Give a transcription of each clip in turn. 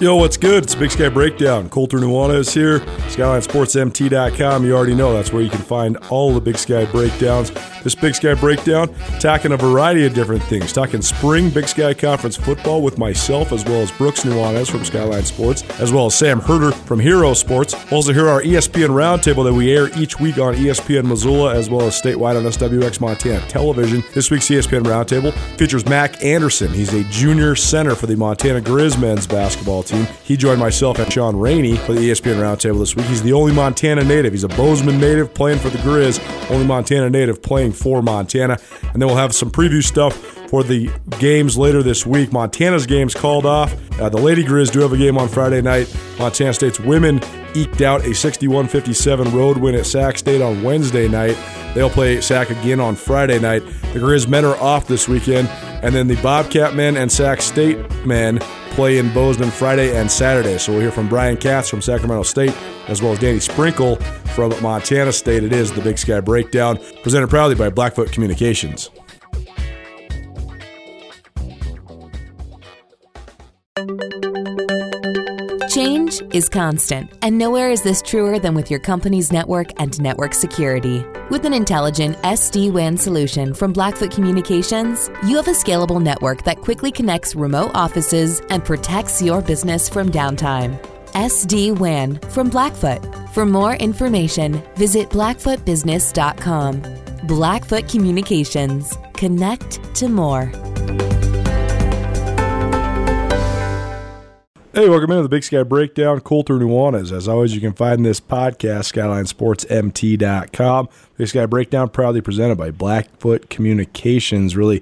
Yo, what's good? It's Big Sky Breakdown. Colter Nuanez here. SkylineSportsMT.com. You already know that's where you can find all the Big Sky breakdowns. This Big Sky Breakdown, talking a variety of different things. Talking spring Big Sky Conference football with myself, as well as Brooks Nuanez from Skyline Sports, as well as Sam Herder from Hero Sports. Also, hear our ESPN Roundtable that we air each week on ESPN Missoula, as well as statewide on SWX Montana Television. This week's ESPN Roundtable features Mack Anderson. He's a junior center for the Montana Grizz men's basketball team. He joined myself and Sean Rainey for the ESPN Roundtable this week. He's the only Montana native. He's a Bozeman native playing for the Grizz, only Montana native playing for Montana. And then we'll have some preview stuff for the games later this week. Montana's games called off. Uh, the Lady Grizz do have a game on Friday night. Montana State's women eked out a 61 57 road win at Sac State on Wednesday night. They'll play Sac again on Friday night. The Grizz men are off this weekend. And then the Bobcat men and Sac State men play in Bozeman Friday and Saturday. So we'll hear from Brian Katz from Sacramento State, as well as Danny Sprinkle from Montana State. It is the Big Sky Breakdown, presented proudly by Blackfoot Communications. Change is constant, and nowhere is this truer than with your company's network and network security. With an intelligent SD WAN solution from Blackfoot Communications, you have a scalable network that quickly connects remote offices and protects your business from downtime. SD WAN from Blackfoot. For more information, visit blackfootbusiness.com. Blackfoot Communications. Connect to more. Hey, welcome into the Big Sky Breakdown. Colter Nuanez. As always, you can find this podcast, SkylineSportsMT.com. Big Sky Breakdown, proudly presented by Blackfoot Communications. Really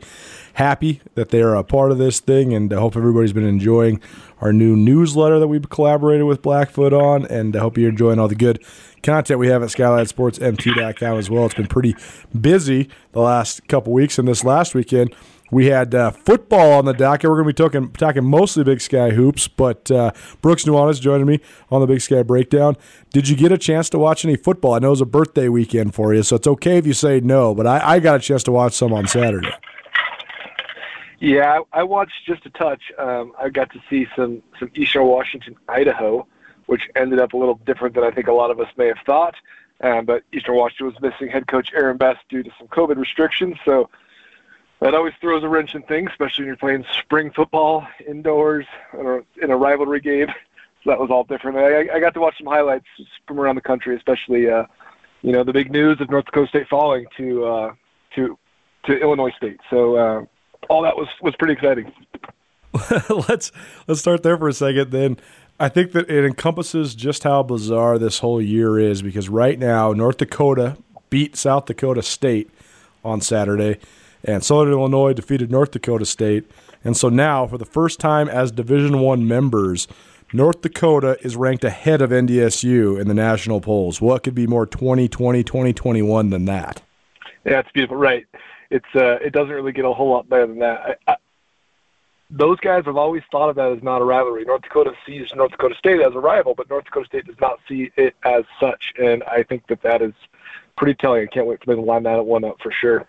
happy that they are a part of this thing, and I hope everybody's been enjoying our new newsletter that we've collaborated with Blackfoot on, and I hope you're enjoying all the good content we have at SkylineSportsMT.com as well. It's been pretty busy the last couple weeks, and this last weekend – we had uh, football on the docket. We're going to be talking talking mostly Big Sky hoops, but uh, Brooks Nuanez joining me on the Big Sky breakdown. Did you get a chance to watch any football? I know it was a birthday weekend for you, so it's okay if you say no. But I, I got a chance to watch some on Saturday. Yeah, I, I watched just a touch. Um, I got to see some some Eastern Washington, Idaho, which ended up a little different than I think a lot of us may have thought. Um, but Eastern Washington was missing head coach Aaron Best due to some COVID restrictions, so that always throws a wrench in things, especially when you're playing spring football indoors in a rivalry game. So that was all different. I, I got to watch some highlights from around the country, especially uh, you know the big news of North Dakota State falling to uh, to to Illinois State. So uh, all that was was pretty exciting. let's let's start there for a second. Then I think that it encompasses just how bizarre this whole year is because right now North Dakota beat South Dakota State on Saturday and Southern Illinois defeated North Dakota State. And so now, for the first time as Division One members, North Dakota is ranked ahead of NDSU in the national polls. What could be more 2020, 2021 than that? Yeah, it's beautiful. Right. It's uh, it doesn't really get a whole lot better than that. I, I, those guys have always thought of that as not a rivalry. North Dakota sees North Dakota State as a rival, but North Dakota State does not see it as such. And I think that that is pretty telling. I can't wait for them to line that one up for sure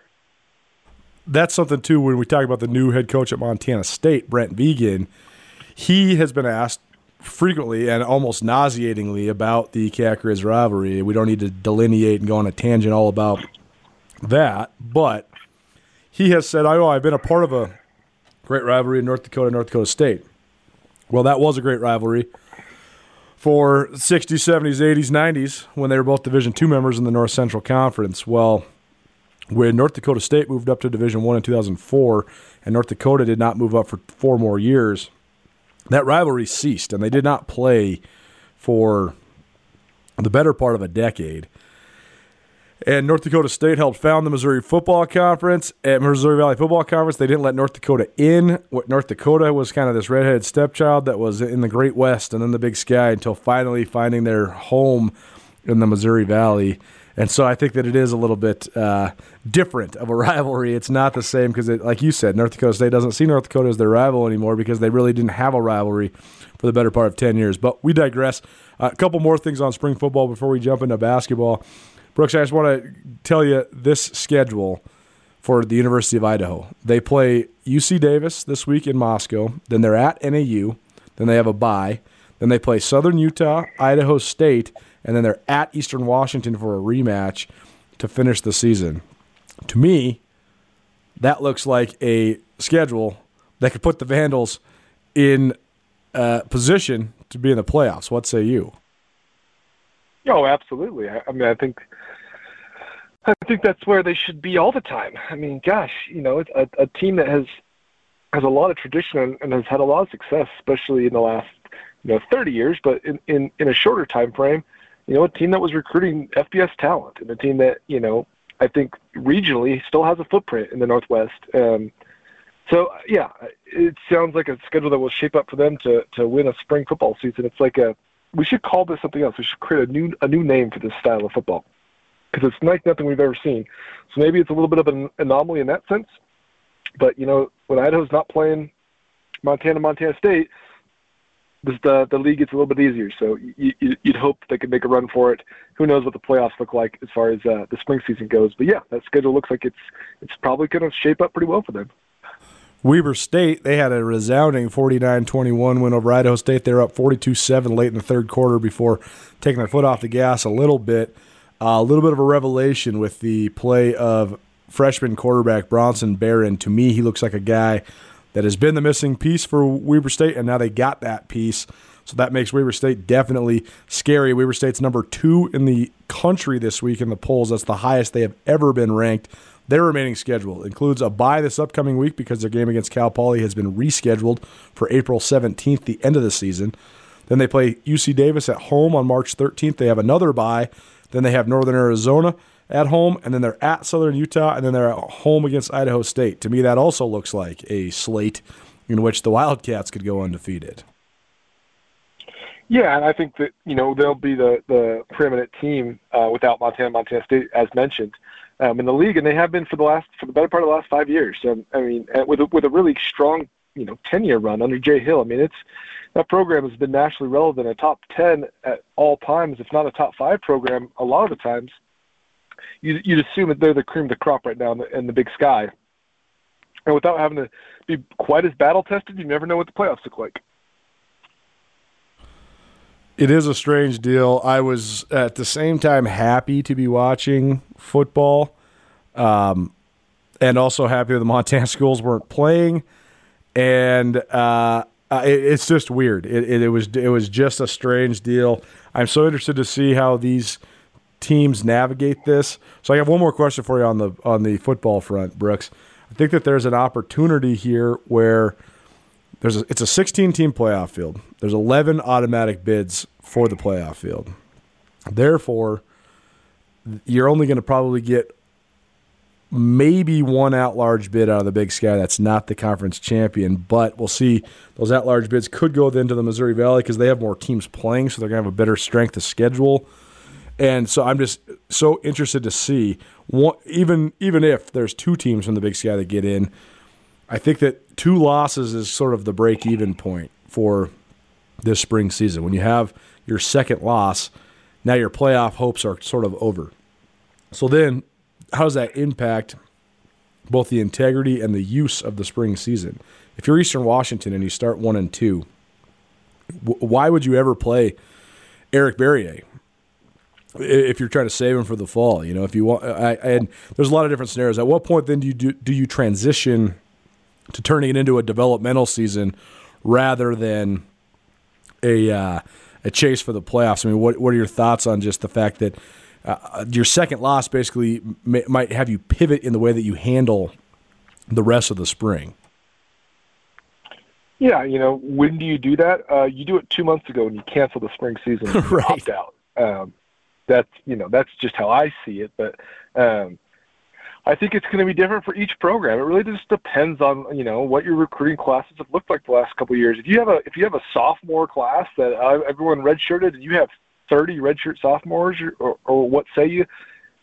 that's something too when we talk about the new head coach at Montana State, Brent Vigen. He has been asked frequently and almost nauseatingly about the Cat rivalry. We don't need to delineate and go on a tangent all about that, but he has said, "I I've been a part of a great rivalry in North Dakota, North Dakota State." Well, that was a great rivalry for 60s, 70s, 80s, 90s when they were both Division two members in the North Central Conference. Well, when North Dakota State moved up to Division One in 2004, and North Dakota did not move up for four more years, that rivalry ceased, and they did not play for the better part of a decade. And North Dakota State helped found the Missouri Football Conference at Missouri Valley Football Conference. They didn't let North Dakota in. What North Dakota was kind of this redheaded stepchild that was in the Great West and then the Big Sky until finally finding their home in the Missouri Valley. And so I think that it is a little bit uh, different of a rivalry. It's not the same because, like you said, North Dakota State doesn't see North Dakota as their rival anymore because they really didn't have a rivalry for the better part of 10 years. But we digress. Uh, a couple more things on spring football before we jump into basketball. Brooks, I just want to tell you this schedule for the University of Idaho. They play UC Davis this week in Moscow. Then they're at NAU. Then Then they have a bye. Then they play Southern Utah, Idaho State, and then they're at Eastern Washington for a rematch to finish the season. To me, that looks like a schedule that could put the Vandals in uh, position to be in the playoffs. What say you? Oh, absolutely. I, I mean, I think I think that's where they should be all the time. I mean, gosh, you know, it's a, a team that has has a lot of tradition and, and has had a lot of success, especially in the last you know 30 years, but in, in in a shorter time frame. You know, a team that was recruiting FBS talent and a team that you know I think regionally still has a footprint in the Northwest. Um, so yeah, it sounds like a schedule that will shape up for them to to win a spring football season. It's like a we should call this something else. We should create a new a new name for this style of football because it's like nothing we've ever seen. So maybe it's a little bit of an anomaly in that sense. But you know, when Idaho's not playing Montana, Montana State, this, the the league gets a little bit easier. So you, you'd hope they could make a run for it. Who knows what the playoffs look like as far as uh, the spring season goes? But yeah, that schedule looks like it's it's probably going to shape up pretty well for them. Weber State, they had a resounding 49-21 win over Idaho State. They were up 42-7 late in the third quarter before taking their foot off the gas a little bit. Uh, a little bit of a revelation with the play of freshman quarterback Bronson Barron. To me, he looks like a guy that has been the missing piece for Weber State, and now they got that piece. So that makes Weber State definitely scary. Weber State's number two in the country this week in the polls. That's the highest they have ever been ranked. Their remaining schedule includes a bye this upcoming week because their game against Cal Poly has been rescheduled for April 17th, the end of the season. Then they play UC Davis at home on March 13th. They have another bye. Then they have Northern Arizona at home, and then they're at Southern Utah, and then they're at home against Idaho State. To me, that also looks like a slate in which the Wildcats could go undefeated. Yeah, and I think that you know they'll be the the preeminent team uh, without Montana, Montana State, as mentioned, um, in the league, and they have been for the last for the better part of the last five years. I mean, with a, with a really strong you know ten year run under Jay Hill. I mean, it's that program has been nationally relevant, a top ten at all times, if not a top five program. A lot of the times, you, you'd assume that they're the cream of the crop right now in the, in the Big Sky. And without having to be quite as battle tested, you never know what the playoffs look like. It is a strange deal. I was at the same time happy to be watching football, um, and also happy that the Montana schools weren't playing. And uh, it, it's just weird. It, it, it was it was just a strange deal. I'm so interested to see how these teams navigate this. So I have one more question for you on the on the football front, Brooks. I think that there's an opportunity here where there's a, it's a 16 team playoff field. There's 11 automatic bids for the playoff field. Therefore, you're only going to probably get maybe one at large bid out of the Big Sky that's not the conference champion, but we'll see. Those at large bids could go then to the Missouri Valley because they have more teams playing, so they're going to have a better strength of schedule. And so I'm just so interested to see what, even even if there's two teams from the Big Sky that get in, I think that two losses is sort of the break even point for this spring season. When you have your second loss, now your playoff hopes are sort of over. So then, how does that impact both the integrity and the use of the spring season? If you're Eastern Washington and you start one and two, why would you ever play Eric Barriere? If you're trying to save him for the fall. You know, if you want, I, and there's a lot of different scenarios. At what point then do you do, do you transition to turning it into a developmental season rather than a uh, a chase for the playoffs? I mean, what what are your thoughts on just the fact that uh, your second loss basically may, might have you pivot in the way that you handle the rest of the spring? Yeah, you know, when do you do that? Uh, you do it two months ago when you cancel the spring season and right. opt out. Um, that's you know that's just how I see it. But um, I think it's going to be different for each program. It really just depends on you know what your recruiting classes have looked like the last couple of years. If you have a if you have a sophomore class that uh, everyone redshirted and you have 30 redshirt sophomores or, or, or what say you,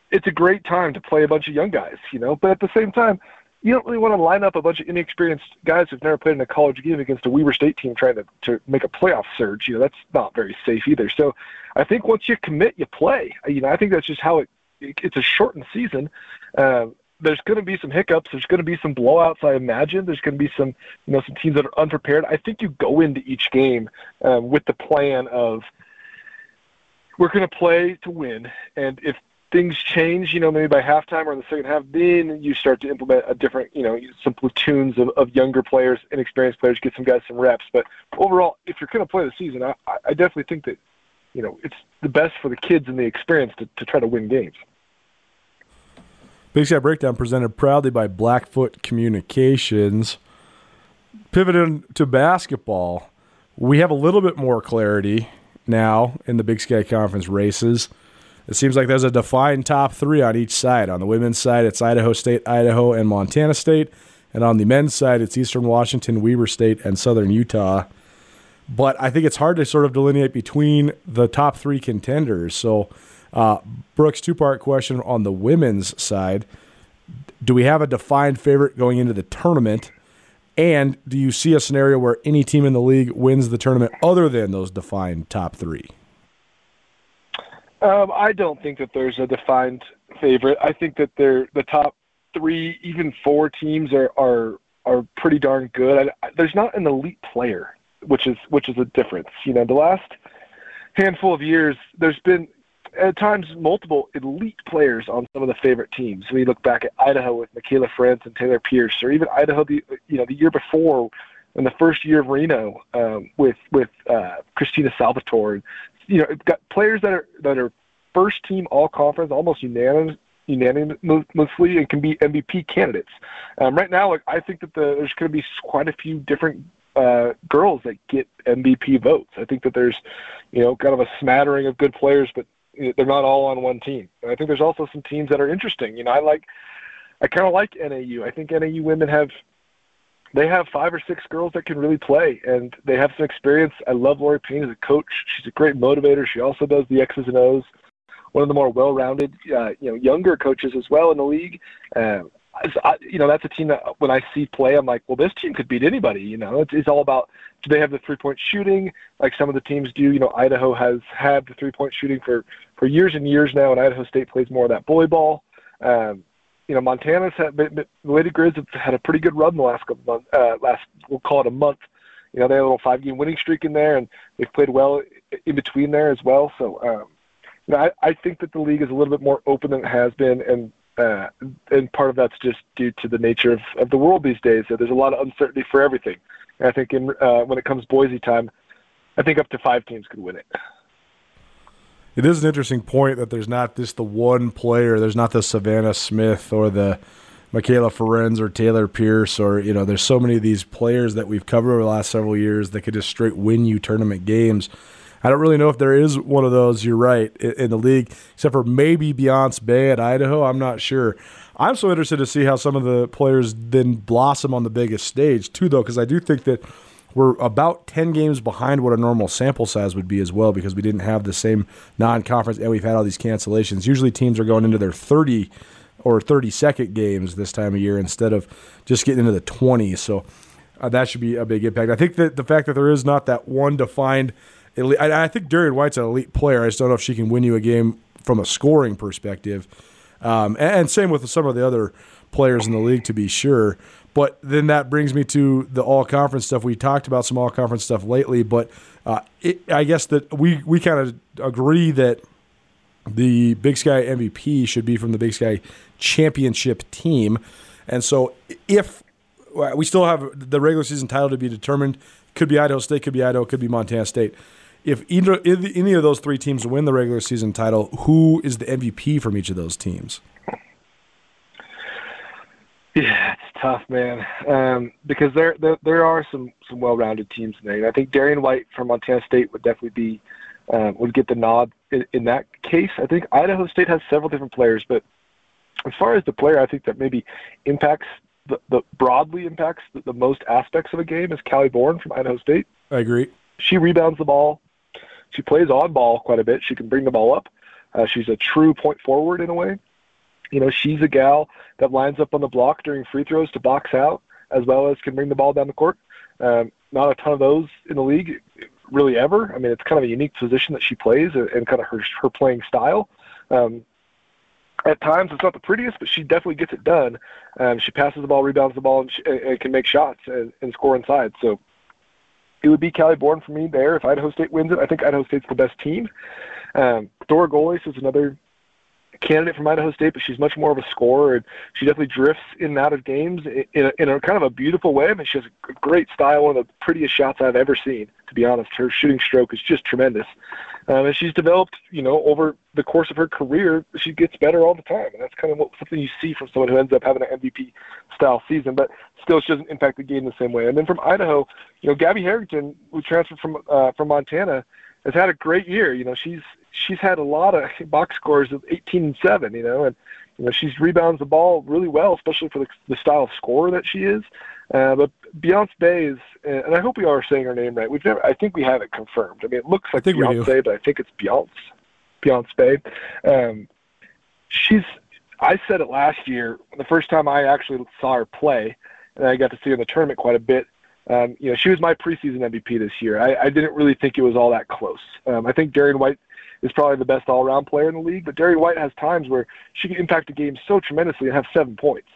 it's a great time to play a bunch of young guys. You know, but at the same time, you don't really want to line up a bunch of inexperienced guys who've never played in a college game against a Weber State team trying to, to make a playoff surge. You know, that's not very safe either. So I think once you commit, you play. You know, I think that's just how it, it it's a shortened season. Uh, there's going to be some hiccups. There's going to be some blowouts. I imagine there's going to be some, you know, some teams that are unprepared. I think you go into each game um, with the plan of we're going to play to win, and if things change, you know, maybe by halftime or in the second half, then you start to implement a different, you know, some platoons of, of younger players, inexperienced players, get some guys some reps. But overall, if you're going to play the season, I, I definitely think that, you know, it's the best for the kids and the experience to, to try to win games. Big Sky Breakdown presented proudly by Blackfoot Communications. Pivoting to basketball, we have a little bit more clarity now in the Big Sky Conference races. It seems like there's a defined top three on each side. On the women's side, it's Idaho State, Idaho, and Montana State. And on the men's side, it's Eastern Washington, Weber State, and Southern Utah. But I think it's hard to sort of delineate between the top three contenders. So, uh, Brooks, two part question on the women's side. Do we have a defined favorite going into the tournament? And do you see a scenario where any team in the league wins the tournament other than those defined top three? Um, I don't think that there's a defined favorite. I think that they're the top three, even four teams are are are pretty darn good. I, there's not an elite player, which is which is a difference. You know, the last handful of years, there's been at times multiple elite players on some of the favorite teams. We look back at Idaho with Mikayla Ferenz and Taylor Pierce, or even Idaho the you know the year before in the first year of Reno um, with with uh, Christina Salvatore. You know, it's got players that are that are first team all conference, almost unanimous, unanimously, and can be MVP candidates. Um, right now, like I think that the, there's going to be quite a few different uh, girls that get MVP votes. I think that there's, you know, kind of a smattering of good players, but they're not all on one team. And I think there's also some teams that are interesting. You know, I like, I kind of like NAU. I think NAU women have, they have five or six girls that can really play, and they have some experience. I love Loree Payne as a coach. She's a great motivator. She also does the X's and O's. One of the more well-rounded, uh, you know, younger coaches as well in the league. Uh, I, you know, that's a team that when I see play, I'm like, well, this team could beat anybody. You know, it's, it's all about do they have the three point shooting like some of the teams do. You know, Idaho has had the three point shooting for for years and years now, and Idaho State plays more of that bully ball. Um, you know, Montana's had Lady Grizz have had a pretty good run the last couple months. Uh, last we'll call it a month. You know, they have a little five game winning streak in there, and they've played well in between there as well. So, um, you know, I, I think that the league is a little bit more open than it has been, and uh, and part of that's just due to the nature of, of the world these days. So there's a lot of uncertainty for everything. And I think in, uh, when it comes Boise time, I think up to five teams could win it. It is an interesting point that there's not just the one player. There's not the Savannah Smith or the Mikayla Ferenz or Taylor Pierce or you know. There's so many of these players that we've covered over the last several years that could just straight win you tournament games. I don't really know if there is one of those. You're right in the league, except for maybe Beyonce Bea at Idaho. I'm not sure. I'm so interested to see how some of the players then blossom on the biggest stage too, though, because I do think that we're about 10 games behind what a normal sample size would be as well because we didn't have the same non-conference and we've had all these cancellations. Usually teams are going into their 30 or 30 second games this time of year instead of just getting into the 20s. So uh, that should be a big impact. I think that the fact that there is not that one defined – elite. I, I think Darian White's an elite player. I just don't know if she can win you a game from a scoring perspective. Um, and, and, same with some of the other players in the league, to be sure. But then that brings me to the all conference stuff. We talked about some all conference stuff lately, but uh, it, I guess that we, we kind of agree that the Big Sky MVP should be from the Big Sky championship team. And so if we still have the regular season title to be determined, could be Idaho State, could be Idaho, could be Montana State if either any of those three teams win the regular season title, who is the MVP from each of those teams? Yeah, it's tough, man. Um, because there, there there are some some well-rounded teams there. I think Darian White from Montana State would definitely be uh, would get the nod in, in that case. I think Idaho State has several different players, but as far as the player, I think that maybe impacts the, the broadly impacts the, the most aspects of a game is Callie Bourne from Idaho State. I agree. She rebounds the ball. She plays on ball quite a bit. She can bring the ball up. Uh, she's a true point forward in a way. You know, she's a gal that lines up on the block during free throws to box out, as well as can bring the ball down the court. Um, not a ton of those in the league, really ever. I mean, it's kind of a unique position that she plays and, kind of her her playing style. Um, at times it's not the prettiest, but she definitely gets it done. Um, she passes the ball, rebounds the ball, and, she, and can make shots and, and score inside. So it would be Callie Bourne for me there if Idaho State wins it. I think Idaho State's the best team. Um, Dora Goles is another candidate from Idaho State, but she's much more of a scorer, and she definitely drifts in and out of games in a, in a kind of a beautiful way. I mean, she has a great style, one of the prettiest shots I've ever seen. To be honest, her shooting stroke is just tremendous, um, and she's developed, you know, over the course of her career, she gets better all the time, and that's kind of what, something you see from someone who ends up having an MVP style season. But still, she doesn't impact the game the same way. And then from Idaho, you know, Gabby Harrington, who transferred from uh, from Montana has had a great year. You know, she's she's had a lot of box scores of 18 and seven. You know, and you know she's rebounds the ball really well, especially for the, the style of scorer that she is. Uh, but Beyonce Bea is, and I hope we are saying her name right. We've never, I think we have it confirmed. I mean, it looks like Beyonce, but I think it's Beyonce, Beyonce Bea. Um, she's, I said it last year, the first time I actually saw her play, and I got to see her in the tournament quite a bit. Um, you know, she was my preseason MVP this year. I, I didn't really think it was all that close. Um, I think Darian White is probably the best all-around player in the league, but Darian White has times where she can impact the game so tremendously and have seven points.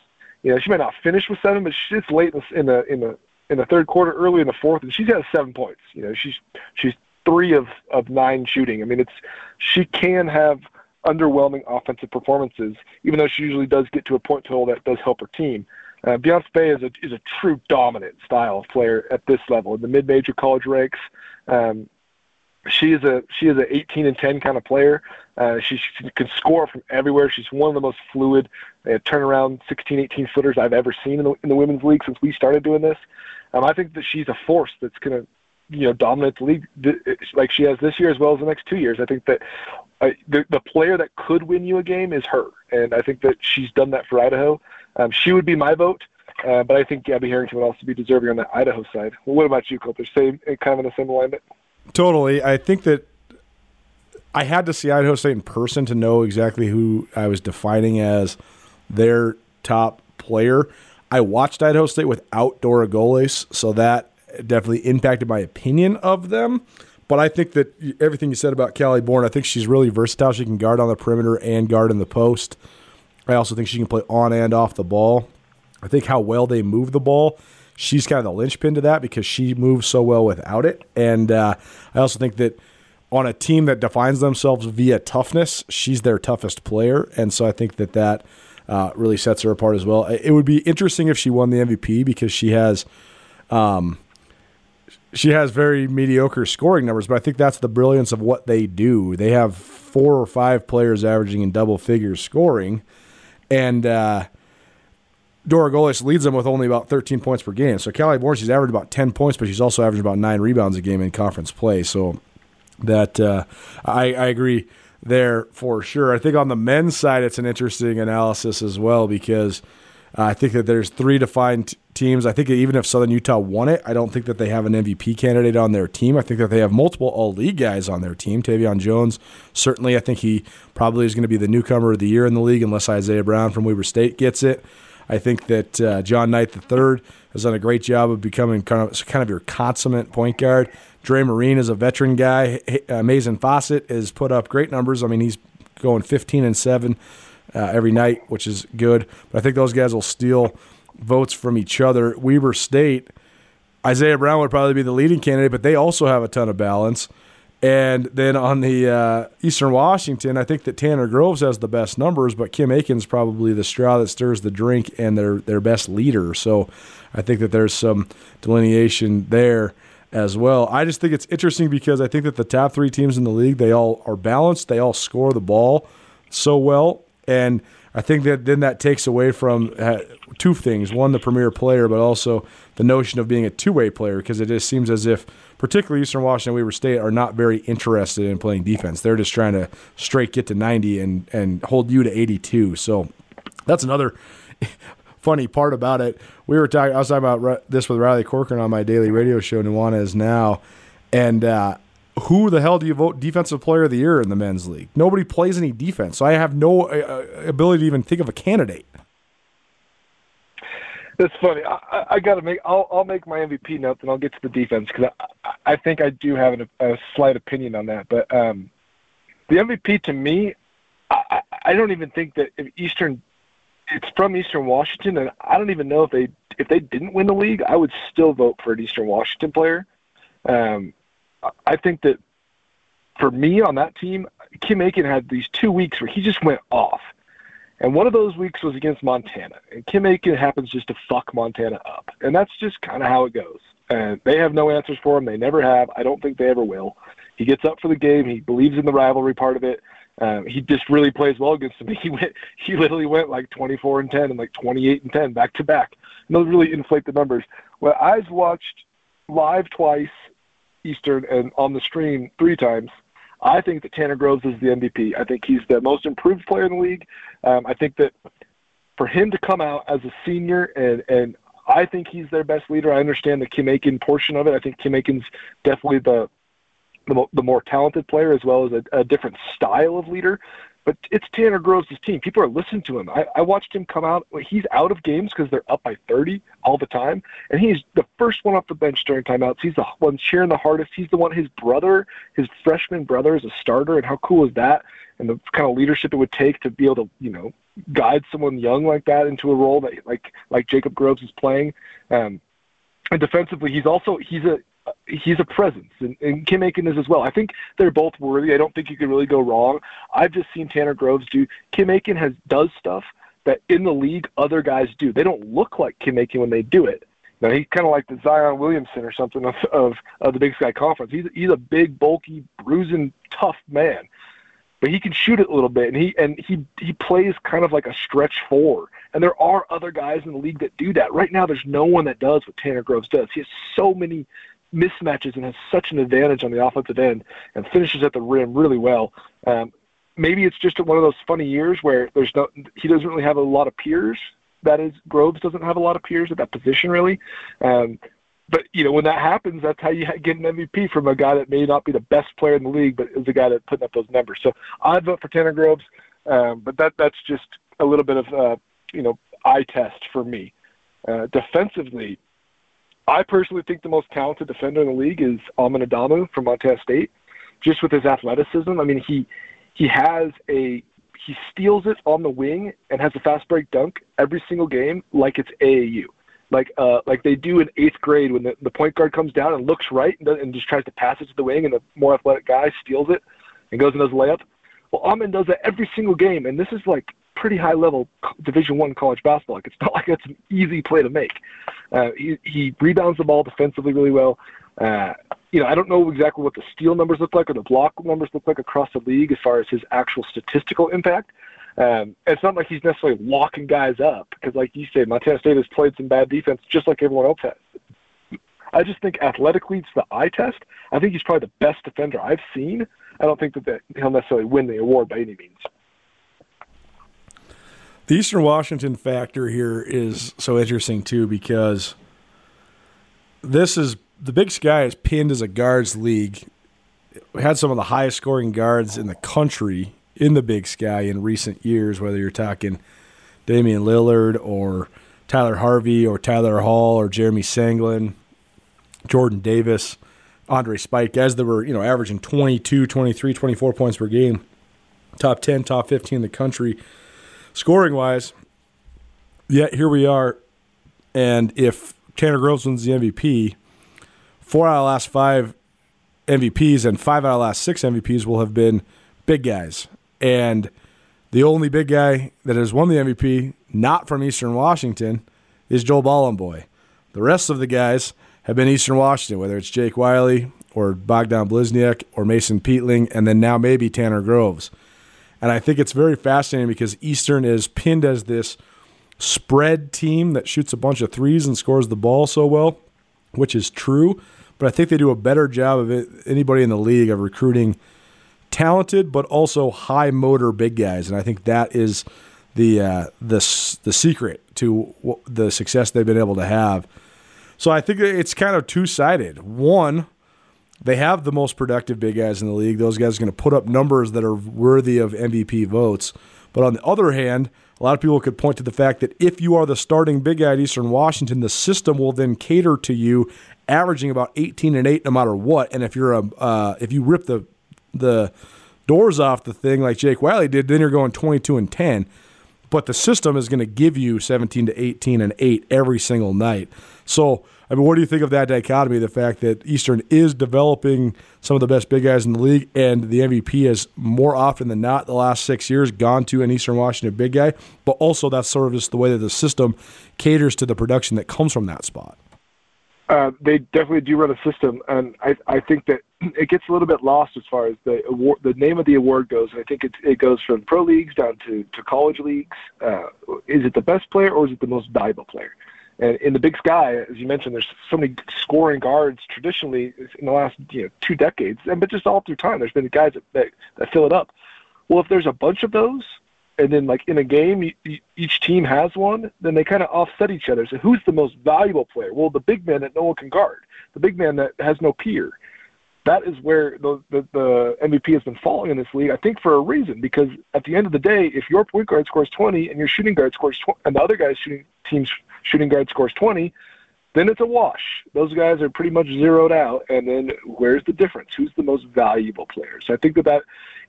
You know, she might not finish with seven, but it's late in the in the in the third quarter, early in the fourth, and she's got seven points. You know, she's she's three of of nine shooting. I mean, it's she can have underwhelming offensive performances, even though she usually does get to a point total that does help her team. Uh, Beyonce Bea is a is a true dominant style player at this level in the mid major college ranks. Um, she is a she is a 18 and 10 kind of player. Uh, she, she can score from everywhere. She's one of the most fluid uh, turnaround 16, 18 footers I've ever seen in the, in the women's league since we started doing this. Um, I think that she's a force that's going to you know dominate the league like she has this year as well as the next two years. I think that uh, the the player that could win you a game is her, and I think that she's done that for Idaho. Um, she would be my vote, uh, but I think Gabby Harrington would also be deserving on the Idaho side. Well, what about you, Colter? Same, kind of in the same alignment. Totally. I think that I had to see Idaho State in person to know exactly who I was defining as their top player. I watched Idaho State without Dora Goles, so that definitely impacted my opinion of them. But I think that everything you said about Callie Bourne, I think she's really versatile. She can guard on the perimeter and guard in the post. I also think she can play on and off the ball. I think how well they move the ball, she's kind of the linchpin to that because she moves so well without it. And uh, I also think that on a team that defines themselves via toughness, she's their toughest player. And so I think that that uh, really sets her apart as well. It would be interesting if she won the MVP because she has. Um, she has very mediocre scoring numbers, but I think that's the brilliance of what they do. They have four or five players averaging in double figures scoring, and uh, Dora Goles leads them with only about 13 points per game. So Callie Bourne, she's averaged about 10 points, but she's also averaging about nine rebounds a game in conference play. So that uh, I, I agree there for sure. I think on the men's side, it's an interesting analysis as well because I think that there's three defined teams. I think even if Southern Utah won it, I don't think that they have an MVP candidate on their team. I think that they have multiple All League guys on their team. Tevian Jones, certainly, I think he probably is going to be the newcomer of the year in the league unless Isaiah Brown from Weber State gets it. I think that uh, John Knight III has done a great job of becoming kind of kind of your consummate point guard. Dre Marin is a veteran guy. Uh, Maizen Fausett has put up great numbers. I mean, he's going 15 and seven uh, every night, which is good. But I think those guys will steal votes from each other. Weber State, Isaiah Brown would probably be the leading candidate, but they also have a ton of balance. And then on the uh, Eastern Washington, I think that Tanner Groves has the best numbers, but Kim Aiken's probably the straw that stirs the drink and their their best leader. So I think that there's some delineation there as well. I just think it's interesting because I think that the top three teams in the league they all are balanced. They all score the ball so well, and I think that then that takes away from uh, two things: one, the premier player, but also the notion of being a two-way player. Because it just seems as if, particularly Eastern Washington, Weber State, are not very interested in playing defense. They're just trying to straight get to 90 and and hold you to 82. So that's another funny part about it. We were talking. I was talking about this with Riley Corcoran on my daily radio show. Nuanez now, and. Uh, who the hell do you vote defensive player of the year in the men's league? Nobody plays any defense, so I have no uh, ability to even think of a candidate. That's funny. I, I got to make. I'll, I'll make my MVP notes and I'll get to the defense because I, I think I do have an, a slight opinion on that. But um, the MVP to me, I, I don't even think that if Eastern, it's from Eastern Washington, and I don't even know if they if they didn't win the league, I would still vote for an Eastern Washington player. Um, I think that for me on that team, Kim Aiken had these two weeks where he just went off. And one of those weeks was against Montana. And Kim Aiken happens just to fuck Montana up. And that's just kind of how it goes. And they have no answers for him. They never have. I don't think they ever will. He gets up for the game. He believes in the rivalry part of it. Um, he just really plays well against them. He went, he literally went like 24 and 10 and like 28 and 10 back to back. And those really inflate the numbers. Well, I've watched live twice Eastern and on the stream three times. I think that Tanner Groves is the MVP. I think he's the most improved player in the league. Um, I think that for him to come out as a senior and and I think he's their best leader. I understand the Kim Aiken portion of it. I think Kim Aiken's definitely the the, the more talented player as well as a, a different style of leader. But it's Tanner Groves' team. People are listening to him. I, I watched him come out. He's out of games because they're up by 30 all the time, and he's the first one off the bench during timeouts. He's the one cheering the hardest. He's the one. His brother, his freshman brother, is a starter, and how cool is that? And the kind of leadership it would take to be able to, you know, guide someone young like that into a role that like like Jacob Groves is playing. Um, and defensively, he's also he's a he's a presence, and, and Kim Aiken is as well. I think they're both worthy. I don't think you could really go wrong. I've just seen Tanner Groves do. Kim Aiken has does stuff that in the league other guys do. They don't look like Kim Aiken when they do it. Now he's kind of like the Zion Williamson or something of, of of the Big Sky Conference. He's he's a big, bulky, bruising, tough man, but he can shoot it a little bit, and he and he he plays kind of like a stretch four. And there are other guys in the league that do that. Right now, there's no one that does what Tanner Groves does. He has so many mismatches and has such an advantage on the offensive end and finishes at the rim really well. Um, maybe it's just one of those funny years where there's no he doesn't really have a lot of peers. That is, Groves doesn't have a lot of peers at that position really. Um, but you know when that happens, that's how you get an MVP from a guy that may not be the best player in the league, but is a guy that putting up those numbers. So I'd vote for Tanner Groves, um, but that that's just a little bit of uh, you know eye test for me. Uh, defensively, I personally think the most talented defender in the league is Amin Adamu from Montana State, just with his athleticism. I mean, he he has a he steals it on the wing and has a fast break dunk every single game like it's AAU, like uh like they do in eighth grade when the, the point guard comes down and looks right and, and just tries to pass it to the wing and the more athletic guy steals it and goes and does a layup. Well, Amin does that every single game, and this is like pretty high level Division One college basketball. Like it's not like it's an easy play to make. Uh, he, he rebounds the ball defensively really well. Uh, you know, I don't know exactly what the steal numbers look like or the block numbers look like across the league as far as his actual statistical impact. Um, it's not like he's necessarily locking guys up because, like you said, Montana State has played some bad defense just like everyone else has. I just think athletically it's the eye test. I think he's probably the best defender I've seen. I don't think that, that he'll necessarily win the award by any means. The Eastern Washington factor here is so interesting too because this is the Big Sky is pinned as a guards league. We had some of the highest scoring guards in the country in the Big Sky in recent years, whether you're talking Damian Lillard or Tyler Harvey or Tyler Hall or Jeremy Senglin, Jordan Davis, Andre Spike, guys that were, you know, averaging 22, 23, 24 points per game. Top 10, top 15 in the country scoring wise, yet here we are. And if Tanner Groves wins the MVP, four out of the last five MVPs and five out of the last six MVPs will have been big guys. And the only big guy that has won the MVP, not from Eastern Washington, is Joel Bolomboy. The rest of the guys have been Eastern Washington, whether it's Jake Wiley or Bogdan Bliznyuk or Mason Peatling, and then now maybe Tanner Groves. And I think it's very fascinating because Eastern is pinned as this spread team that shoots a bunch of threes and scores the ball so well, which is true. But I think they do a better job of it, anybody in the league of recruiting talented but also high motor big guys. And I think that is the uh, the the secret to the success they've been able to have. So I think it's kind of two sided. One, they have the most productive big guys in the league. Those guys are going to put up numbers that are worthy of MVP votes. But on the other hand, a lot of people could point to the fact that if you are the starting big guy at Eastern Washington, the system will then cater to you, averaging about 18 and 8 no matter what. And if you're a uh, if you rip the the doors off the thing like Jake Wiley did, then you're going 22 and 10. But the system is going to give you 17 to 18 and 8 every single night. So, I mean, what do you think of that dichotomy? The fact that Eastern is developing some of the best big guys in the league, and the MVP has more often than not the last six years gone to an Eastern Washington big guy, but also that's sort of just the way that the system caters to the production that comes from that spot. Uh, they definitely do run a system, and I, I think that it gets a little bit lost as far as the award, the name of the award goes. And I think it, it goes from pro leagues down to, to college leagues. Uh, is it the best player or is it the most valuable player? And in the Big Sky, as you mentioned, there's so many scoring guards traditionally in the last you know two decades, and but just all through time, there's been guys that, that, that fill it up. Well, if there's a bunch of those, and then like in a game each team has one then they kind of offset each other so who's the most valuable player well the big man that no one can guard the big man that has no peer that is where the, the, the MVP has been falling in this league. I think for a reason because at the end of the day, if your point guard scores 20 and your shooting guard scores 20, and the other guy's shooting team's shooting guard scores 20, then it's a wash. Those guys are pretty much zeroed out. And then where's the difference? Who's the most valuable player? So I think that that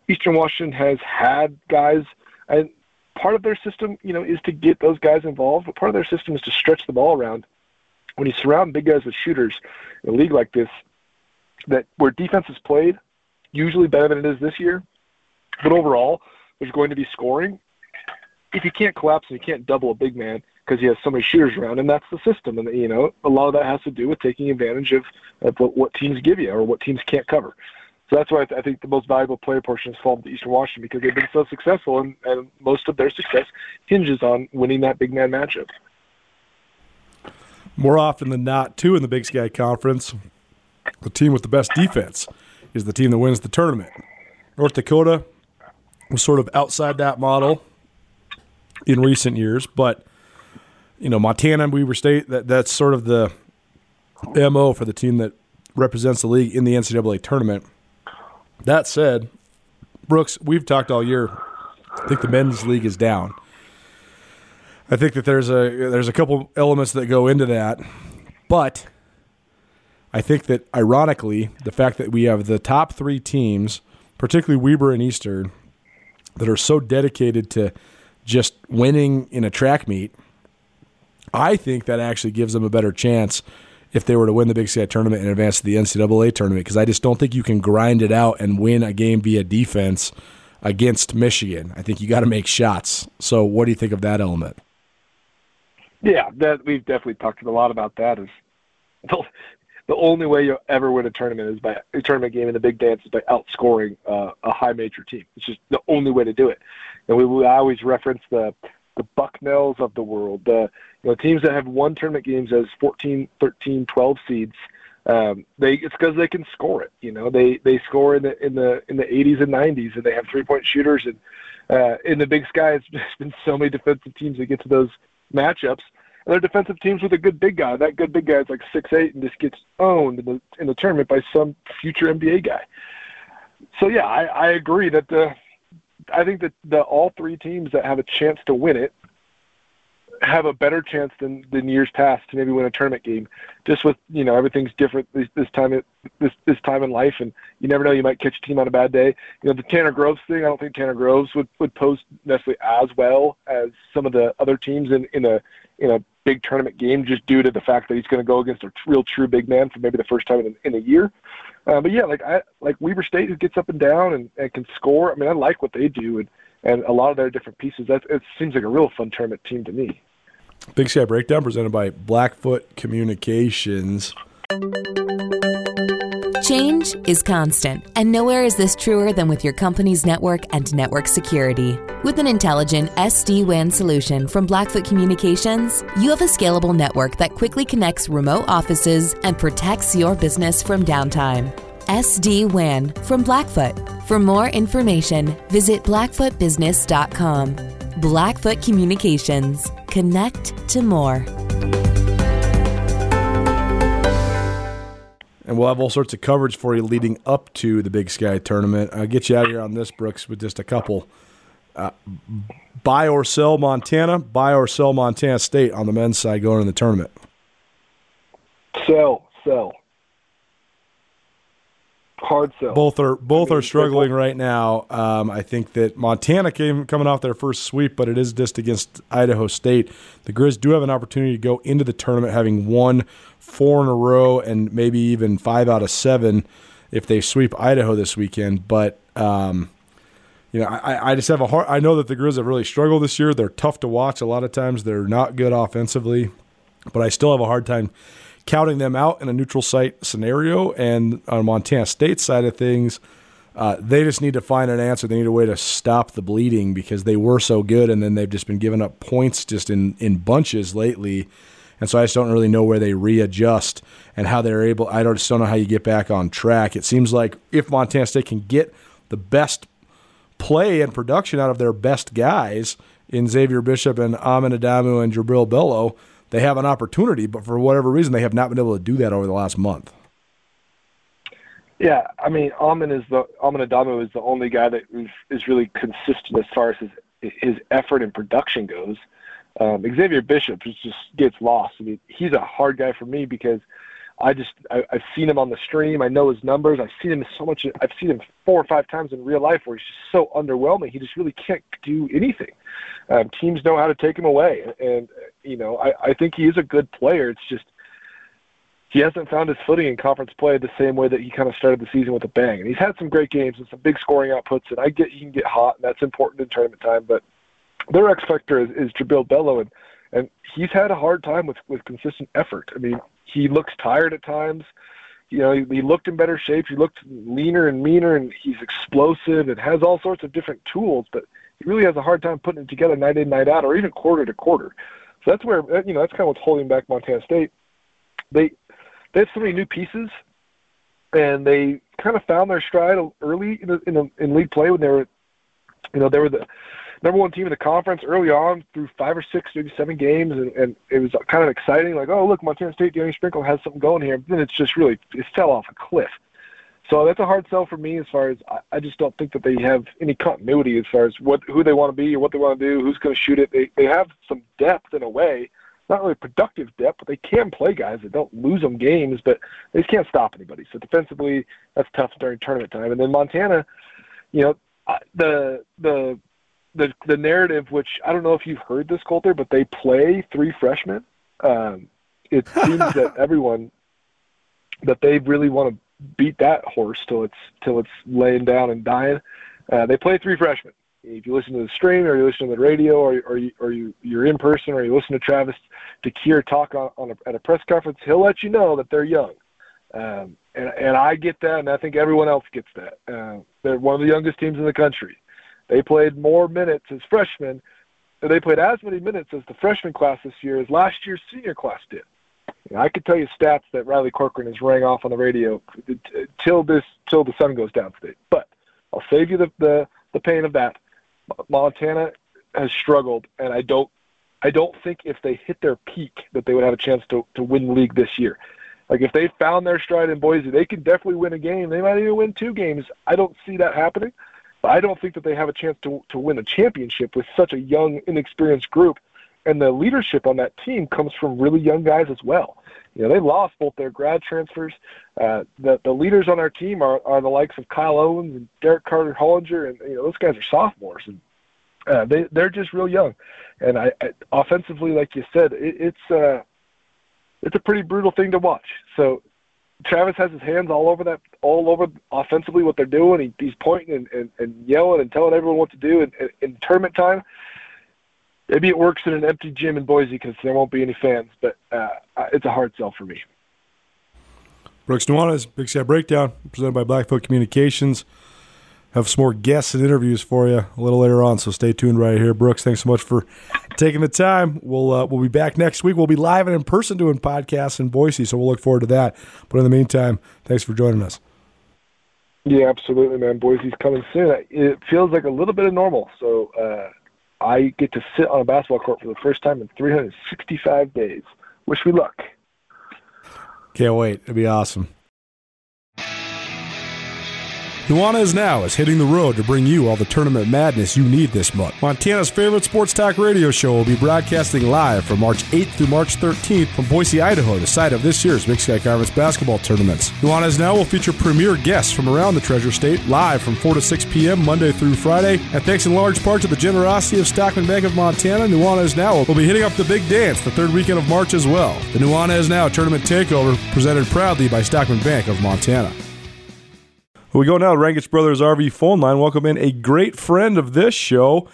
Eastern Washington has had guys – and part of their system, you know, is to get those guys involved, but part of their system is to stretch the ball around. When you surround big guys with shooters in a league like this, that where defense is played, usually better than it is this year, but overall, there's going to be scoring. If you can't collapse and you can't double a big man because he has so many shooters around, and that's the system, and you know, a lot of that has to do with taking advantage of, of what, what teams give you or what teams can't cover. So that's why I, th- I think the most valuable player portion has fallen to Eastern Washington because they've been so successful, and, and most of their success hinges on winning that big man matchup. More often than not, too, in the Big Sky Conference, the team with the best defense is the team that wins the tournament. North Dakota was sort of outside that model in recent years, but you know Montana and Weber State that that's sort of the mo for the team that represents the league in the NCAA tournament. That said, Brooks, we've talked all year. I think the men's league is down. I think that there's a there's a couple elements that go into that, but I think that ironically, the fact that we have the top three teams, particularly Weber and Eastern, that are so dedicated to just winning in a track meet, I think that actually gives them a better chance if they were to win the Big Sky tournament and advance to the NCAA tournament because I just don't think you can grind it out and win a game via defense against Michigan. I think you got to make shots. So, what do you think of that element? Yeah, that we've definitely talked a lot about that. Is the, the only way you'll ever win a tournament is by a tournament game in the Big Dance is by outscoring uh, a high major team. It's just the only way to do it. And we, we always reference the the Bucknells of the world, the you know teams that have won tournament games as 14, 13, 12 seeds. Um, they it's because they can score it. You know, they they score in the in the in the 80s and 90s, and they have three point shooters. And uh, in the Big Sky, it's been so many defensive teams that get to those matchups. And they're defensive teams with a good big guy. That good big guy is like six eight and just gets owned in the in the tournament by some future NBA guy. So yeah, I, I agree that the I think that the all three teams that have a chance to win it have a better chance than than years past to maybe win a tournament game. Just with you know everything's different this, this time this this time in life, and you never know you might catch a team on a bad day. You know the Tanner Groves thing. I don't think Tanner Groves would would post necessarily as well as some of the other teams in in a in a big tournament game, just due to the fact that he's going to go against a real true big man for maybe the first time in, in a year. Uh, but yeah, like I like Weber State who gets up and down and, and can score. I mean, I like what they do and and a lot of their different pieces. That it seems like a real fun tournament team to me. Big Sky Breakdown presented by Blackfoot Communications. Change is constant, and nowhere is this truer than with your company's network and network security. With an intelligent SD WAN solution from Blackfoot Communications, you have a scalable network that quickly connects remote offices and protects your business from downtime. SD WAN from Blackfoot. For more information, visit blackfootbusiness.com. Blackfoot Communications. Connect to more. and we'll have all sorts of coverage for you leading up to the Big Sky tournament. I'll get you out here on this, Brooks, with just a couple. Uh, buy or sell Montana, buy or sell Montana State on the men's side going in the tournament. Sell, sell. Hard sell. Both are both I mean, are struggling both. right now. Um, I think that Montana came coming off their first sweep, but it is just against Idaho State. The Grizz do have an opportunity to go into the tournament having won four in a row and maybe even five out of seven if they sweep Idaho this weekend. But um, you know, I, I just have a hard. I know that the Grizz have really struggled this year. They're tough to watch a lot of times. They're not good offensively, but I still have a hard time counting them out in a neutral site scenario. And on Montana State side of things, uh, they just need to find an answer. They need a way to stop the bleeding because they were so good, and then they've just been giving up points just in in bunches lately. And so I just don't really know where they readjust and how they're able. I just don't know how you get back on track. It seems like if Montana State can get the best play and production out of their best guys in Xavier Bishop and Amin Adamu and Jubrile Belo, they have an opportunity, but for whatever reason, they have not been able to do that over the last month. Yeah, I mean, Amin is the is the only guy that is, is really consistent as far as his his effort and production goes. Um, Xavier Bishop just gets lost. I mean, he's a hard guy for me because I just I, I've seen him on the stream. I know his numbers. I've seen him so much. I've seen him four or five times in real life where he's just so underwhelming. He just really can't do anything. Um, teams know how to take him away, and you know I, I think he is a good player. It's just he hasn't found his footing in conference play the same way that he kind of started the season with a bang. And he's had some great games and some big scoring outputs, and I get he can get hot, and that's important in tournament time. But their X factor is, is Jubrile Belo, and and he's had a hard time with with consistent effort. I mean, he looks tired at times. You know, he, he looked in better shape. He looked leaner and meaner, and he's explosive and has all sorts of different tools. But he really has a hard time putting it together night in, night out, or even quarter to quarter. So that's where you know that's kind of what's holding back Montana State. They they have so many new pieces, and they kind of found their stride early in the, in, the, in league play when they were, you know, they were the number one team in the conference early on through five or six, maybe seven games, and, and it was kind of exciting. Like, oh, look, Montana State, Danny Sprinkle has something going here. But then it's just really it fell off a cliff. So that's a hard sell for me as far as I, I just don't think that they have any continuity as far as what who they want to be or what they want to do, who's going to shoot it. They they have some depth in a way, not really productive depth, but they can play guys that don't lose them games, but they just can't stop anybody. So defensively, that's tough during tournament time. And then Montana, you know, the the the the narrative, which I don't know if you've heard this, Colter, but they play three freshmen. Um, it seems that everyone that they really want to beat that horse till it's till it's laying down and dying. Uh, they play three freshmen. If you listen to the stream, or you listen to the radio, or or you or you you're in person, or you listen to Travis DeCuire talk on, on a, at a press conference, he'll let you know that they're young. Um, and and I get that, and I think everyone else gets that. Uh, they're one of the youngest teams in the country. They played more minutes as freshmen. They played as many minutes as the freshman class this year as last year's senior class did. You know, I could tell you stats that Riley Corcoran is rang off on the radio till this till the sun goes down today. But I'll save you the, the, the pain of that. Montana has struggled, and I don't I don't think if they hit their peak that they would have a chance to, to win the league this year. Like if they found their stride in Boise, they could definitely win a game. They might even win two games. I don't see that happening. But I don't think that they have a chance to to win a championship with such a young, inexperienced group. And the leadership on that team comes from really young guys as well. You know, they lost both their grad transfers. Uh, the the leaders on our team are, are the likes of Kyle Owens and Derrick Carter-Hollinger, and you know those guys are sophomores, and uh, they they're just real young. And I, I offensively, like you said, it, it's uh, it's a pretty brutal thing to watch. So Travis has his hands all over that, all over offensively what they're doing. He, he's pointing and, and, and yelling and telling everyone what to do. And, in tournament time, maybe it works in an empty gym in Boise because there won't be any fans. But uh, it's a hard sell for me. Brooks Nuanez, Big Sky Breakdown, presented by Blackfoot Communications have some more guests and interviews for you a little later on. So stay tuned right here, Brooks. Thanks so much for taking the time. We'll uh, we'll be back next week. We'll be live and in person doing podcasts in Boise, so we'll look forward to that. But in the meantime, thanks for joining us. Yeah, absolutely, man. Boise's coming soon. It feels like a little bit of normal. So uh, I get to sit on a basketball court for the first time in 365 days. Wish me luck. Can't wait. It'll be awesome. Nuanez Now is hitting the road to bring you all the tournament madness you need this month. Montana's favorite sports talk radio show will be broadcasting live from March 8th through March 13th from Boise, Idaho, the site of this year's Big Sky Conference basketball tournaments. Nuanez Now will feature premier guests from around the Treasure State live from 4 to 6 p.m. Monday through Friday. And thanks in large part to the generosity of Stockman Bank of Montana, Nuanez Now will be hitting up the big dance the third weekend of March as well. The Nuanez Now Tournament Takeover presented proudly by Stockman Bank of Montana. We go now to Rangitsch Brothers RV phone line. Welcome in a great friend of this show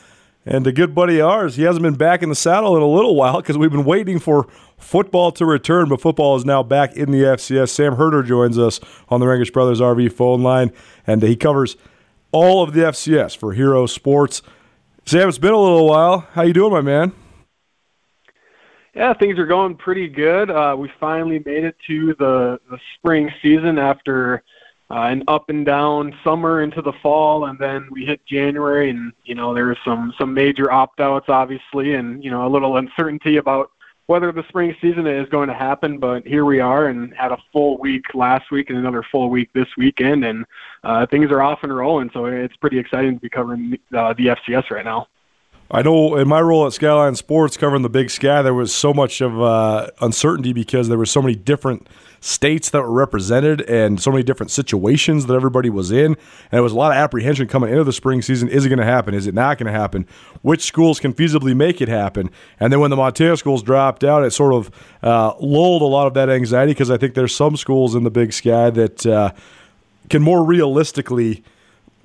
and a good buddy of ours. He hasn't been back in the saddle in a little while because we've been waiting for football to return, but football is now back in the FCS. Sam Herder joins us on the Rangitsch Brothers RV phone line, and he covers all of the FCS for Hero Sports. Sam, it's been a little while. How you doing, my man? Yeah, things are going pretty good. Uh, we finally made it to the, the spring season after – uh, up and down summer into the fall, and then we hit January, and you know there there's some some major opt outs, obviously, and you know a little uncertainty about whether the spring season is going to happen. But here we are, and had a full week last week and another full week this weekend, and uh, things are off and rolling. So it's pretty exciting to be covering uh, the FCS right now. I know in my role at Skyline Sports covering the Big Sky, there was so much of uh, uncertainty because there were so many different states that were represented and so many different situations that everybody was in. And there was a lot of apprehension coming into the spring season. Is it going to happen? Is it not going to happen? Which schools can feasibly make it happen? And then when the Montana schools dropped out, it sort of uh, lulled a lot of that anxiety because I think there's some schools in the Big Sky that uh, can more realistically –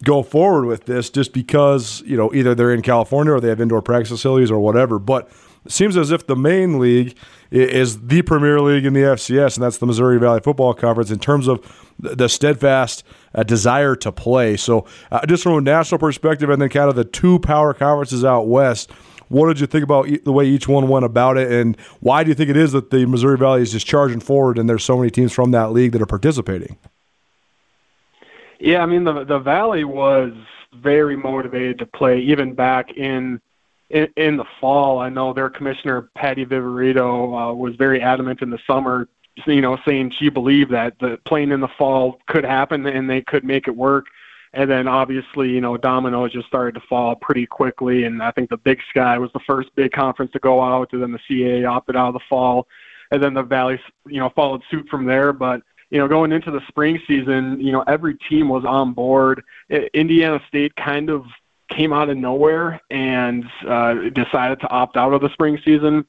go forward with this just because, you know, either they're in California or they have indoor practice facilities or whatever. But seems as if the main league is the premier league in the FCS, and that's the Missouri Valley Football Conference in terms of the steadfast uh, desire to play. So, uh, just from a national perspective, and then kind of the two power conferences out west, what did you think about the way each one went about it, and why do you think it is that the Missouri Valley is just charging forward and there's so many teams from that league that are participating? Yeah, I mean the the Valley was very motivated to play even back in in, in the fall. I know their commissioner Patty Viverito uh, was very adamant in the summer, you know, saying she believed that the playing in the fall could happen and they could make it work. And then obviously, you know, dominoes just started to fall pretty quickly. And I think the Big Sky was the first big conference to go out, and then the CAA opted out of the fall, and then the Valley, you know, followed suit from there. But you know, going into the spring season, you know, every team was on board. Indiana State kind of came out of nowhere and uh, decided to opt out of the spring season.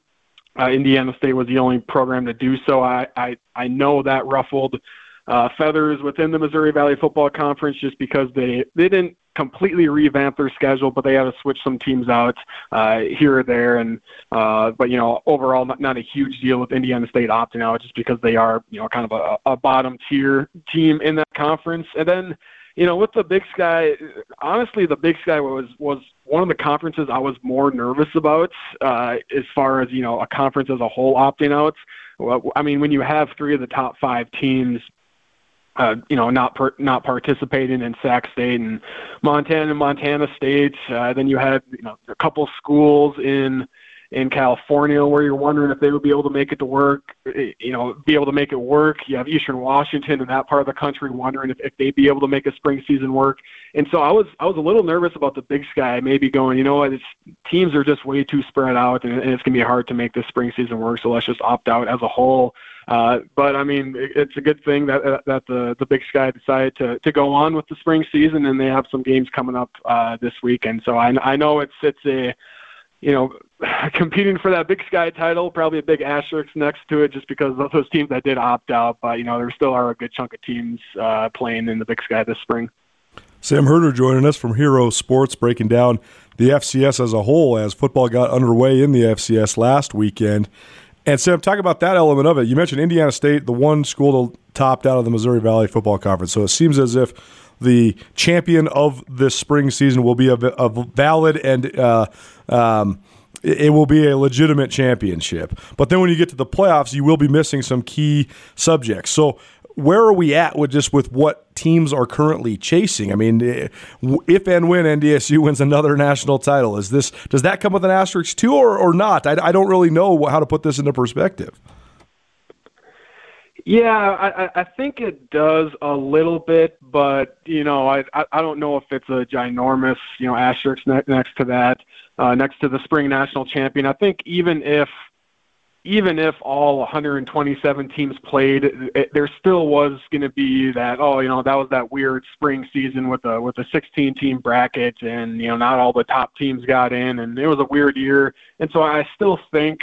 Uh, Indiana State was the only program to do so. I I, I know that ruffled uh, feathers within the Missouri Valley Football Conference just because they they didn't completely revamp their schedule, but they had to switch some teams out uh, here or there. And uh, but you know, overall, not, not a huge deal with Indiana State opting out just because they are you know kind of a, a bottom tier team in that conference. And then you know, with the Big Sky, honestly, the Big Sky was was one of the conferences I was more nervous about uh, as far as you know a conference as a whole opting out. I mean, when you have three of the top five teams uh, you know, not per, not participating in Sac State and Montana Montana State. Uh, then you had you know a couple schools in in California where you're wondering if they would be able to make it to work, you know, be able to make it work. You have Eastern Washington in that part of the country wondering if, if they'd be able to make a spring season work. And so I was I was a little nervous about the Big Sky maybe going, you know what, it's, teams are just way too spread out and, and it's gonna be hard to make this spring season work. So let's just opt out as a whole. Uh, but I mean, it's a good thing that uh, that the the Big Sky decided to to go on with the spring season, and they have some games coming up uh, this weekend. So I I know it's it's a you know competing for that Big Sky title, probably a big asterisk next to it, just because of those teams that did opt out. But you know, there still are a good chunk of teams uh, playing in the Big Sky this spring. Sam Herder joining us from Hero Sports, breaking down the FCS as a whole as football got underway in the FCS last weekend. And Sam, talk about that element of it. You mentioned Indiana State, the one school that topped out of the Missouri Valley Football Conference. So it seems as if the champion of this spring season will be a, a valid and uh, um, it will be a legitimate championship. But then when you get to the playoffs, you will be missing some key subjects. So where are we at with just with what teams are currently chasing? I mean, eh, if and when NDSU wins another national title, is this does that come with an asterisk too, or or not? I, I don't really know how to put this into perspective. Yeah, I, I think it does a little bit, but you know, I I don't know if it's a ginormous you know asterisk next to that, uh, next to the spring national champion. I think even if even if all 127 teams played, it, there still was going to be that oh you know that was that weird spring season with a with a 16 team bracket and you know not all the top teams got in and it was a weird year and so I still think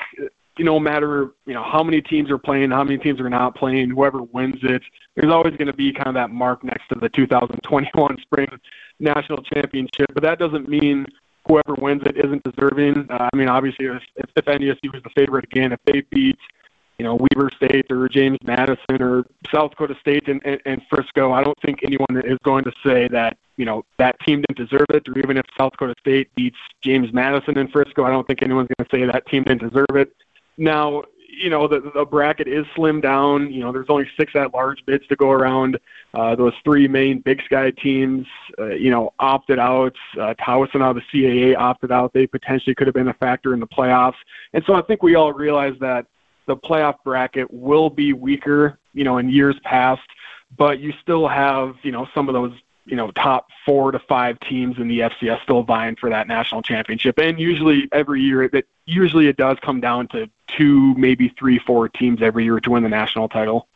you know, no matter you know how many teams are playing, how many teams are not playing, whoever wins it, there's always going to be kind of that mark next to the 2021 spring national championship. But that doesn't mean whoever wins it isn't deserving. Uh, I mean, obviously, if, if NDSU is the favorite again, if they beat, you know, Weber State or James Madison or South Dakota State and, and, and Frisco, I don't think anyone is going to say that, you know, that team didn't deserve it. Or even if South Dakota State beats James Madison and Frisco, I don't think anyone's going to say that team didn't deserve it. Now, you know, the, the bracket is slimmed down. You know, there's only six at-large bids to go around. Uh, those three main Big Sky teams, uh, you know, opted out. Uh, Towson out of the CAA opted out. They potentially could have been a factor in the playoffs. And so I think we all realize that the playoff bracket will be weaker, you know, in years past, but you still have, you know, some of those you know top four to five teams in the FCS still vying for that national championship. And usually every year, it usually it does come down to two, maybe three, four teams every year to win the national title.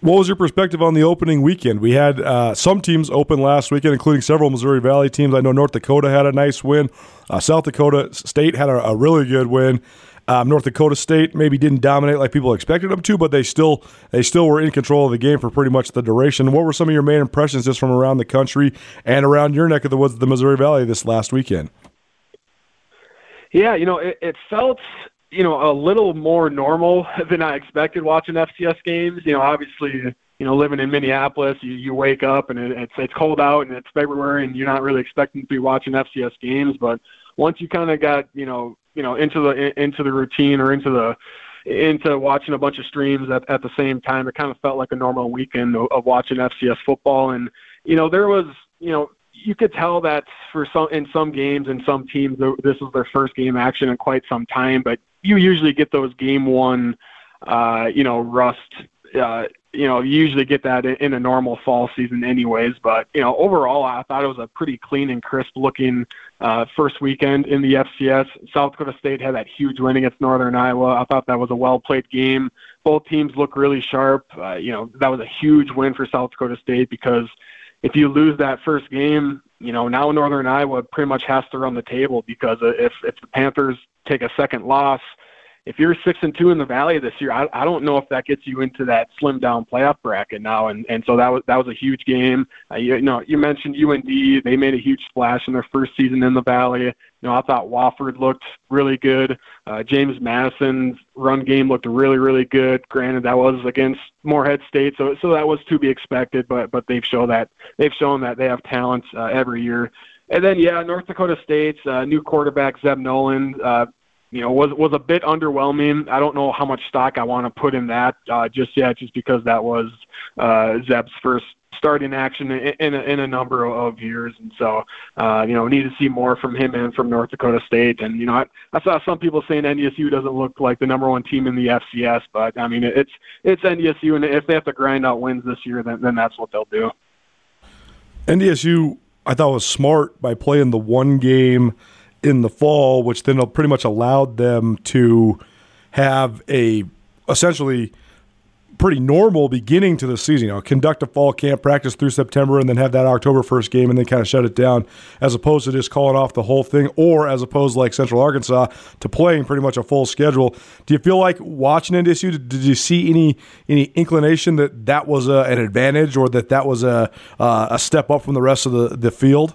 What was your perspective on the opening weekend? We had uh, some teams open last weekend, including several Missouri Valley teams. I know North Dakota had a nice win. Uh, South Dakota State had a, a really good win. Um, North Dakota State maybe didn't dominate like people expected them to, but they still they still were in control of the game for pretty much the duration. What were some of your main impressions just from around the country and around your neck of the woods, the Missouri Valley, this last weekend? Yeah, you know, it, it felt you know a little more normal than I expected watching FCS games. You know, obviously you know, living in Minneapolis, you, you wake up and it, it's it's cold out and it's February and you're not really expecting to be watching FCS games. But once you kind of got you know you know into the into the routine or into the into watching a bunch of streams at, at the same time. It kind of felt like a normal weekend of, of watching FCS football, and you know there was you know you could tell that for some in some games and some teams this was their first game action in quite some time, but you usually get those game one uh, you know rust uh, you know, you usually get that in a normal fall season anyways. But, you know, overall, I thought it was a pretty clean and crisp looking uh, first weekend in the FCS. South Dakota State had that huge win against Northern Iowa. I thought that was a well played game. Both teams look really sharp. Uh, you know, that was a huge win for South Dakota State because if you lose that first game, you know, now Northern Iowa pretty much has to run the table because if, if the Panthers take a second loss – if you're six and two in the Valley this year, I, I don't know if that gets you into that slim down playoff bracket now. And and so that was that was a huge game. Uh, you, you know, you mentioned UND; they made a huge splash in their first season in the Valley. You know, I thought Wofford looked really good. Uh, James Madison's run game looked really really good. Granted, that was against Morehead State, so so that was to be expected. But but they've shown that they've shown that they have talent uh, every year. And then, yeah, North Dakota State's uh, new quarterback Zeb Noland Uh, you know, was was a bit underwhelming. I don't know how much stock I want to put in that uh, just yet, just because that was uh, Zeb's first starting action in, in, a, in a number of years, and so uh, you know, we need to see more from him and from North Dakota State. And you know, I, I saw some people saying NDSU doesn't look like the number one team in the FCS, but I mean, it's it's NDSU, and if they have to grind out wins this year, then then that's what they'll do. NDSU, I thought was smart by playing the one game in the fall, which then pretty much allowed them to have a essentially pretty normal beginning to the season. You know, conduct a fall camp practice through September and then have that October 1st game and then kind of shut it down as opposed to just calling off the whole thing or as opposed like Central Arkansas to playing pretty much a full schedule. Do you feel like watching NDSU, did you see any any inclination that that was a, an advantage or that that was a, uh, a step up from the rest of the, the field?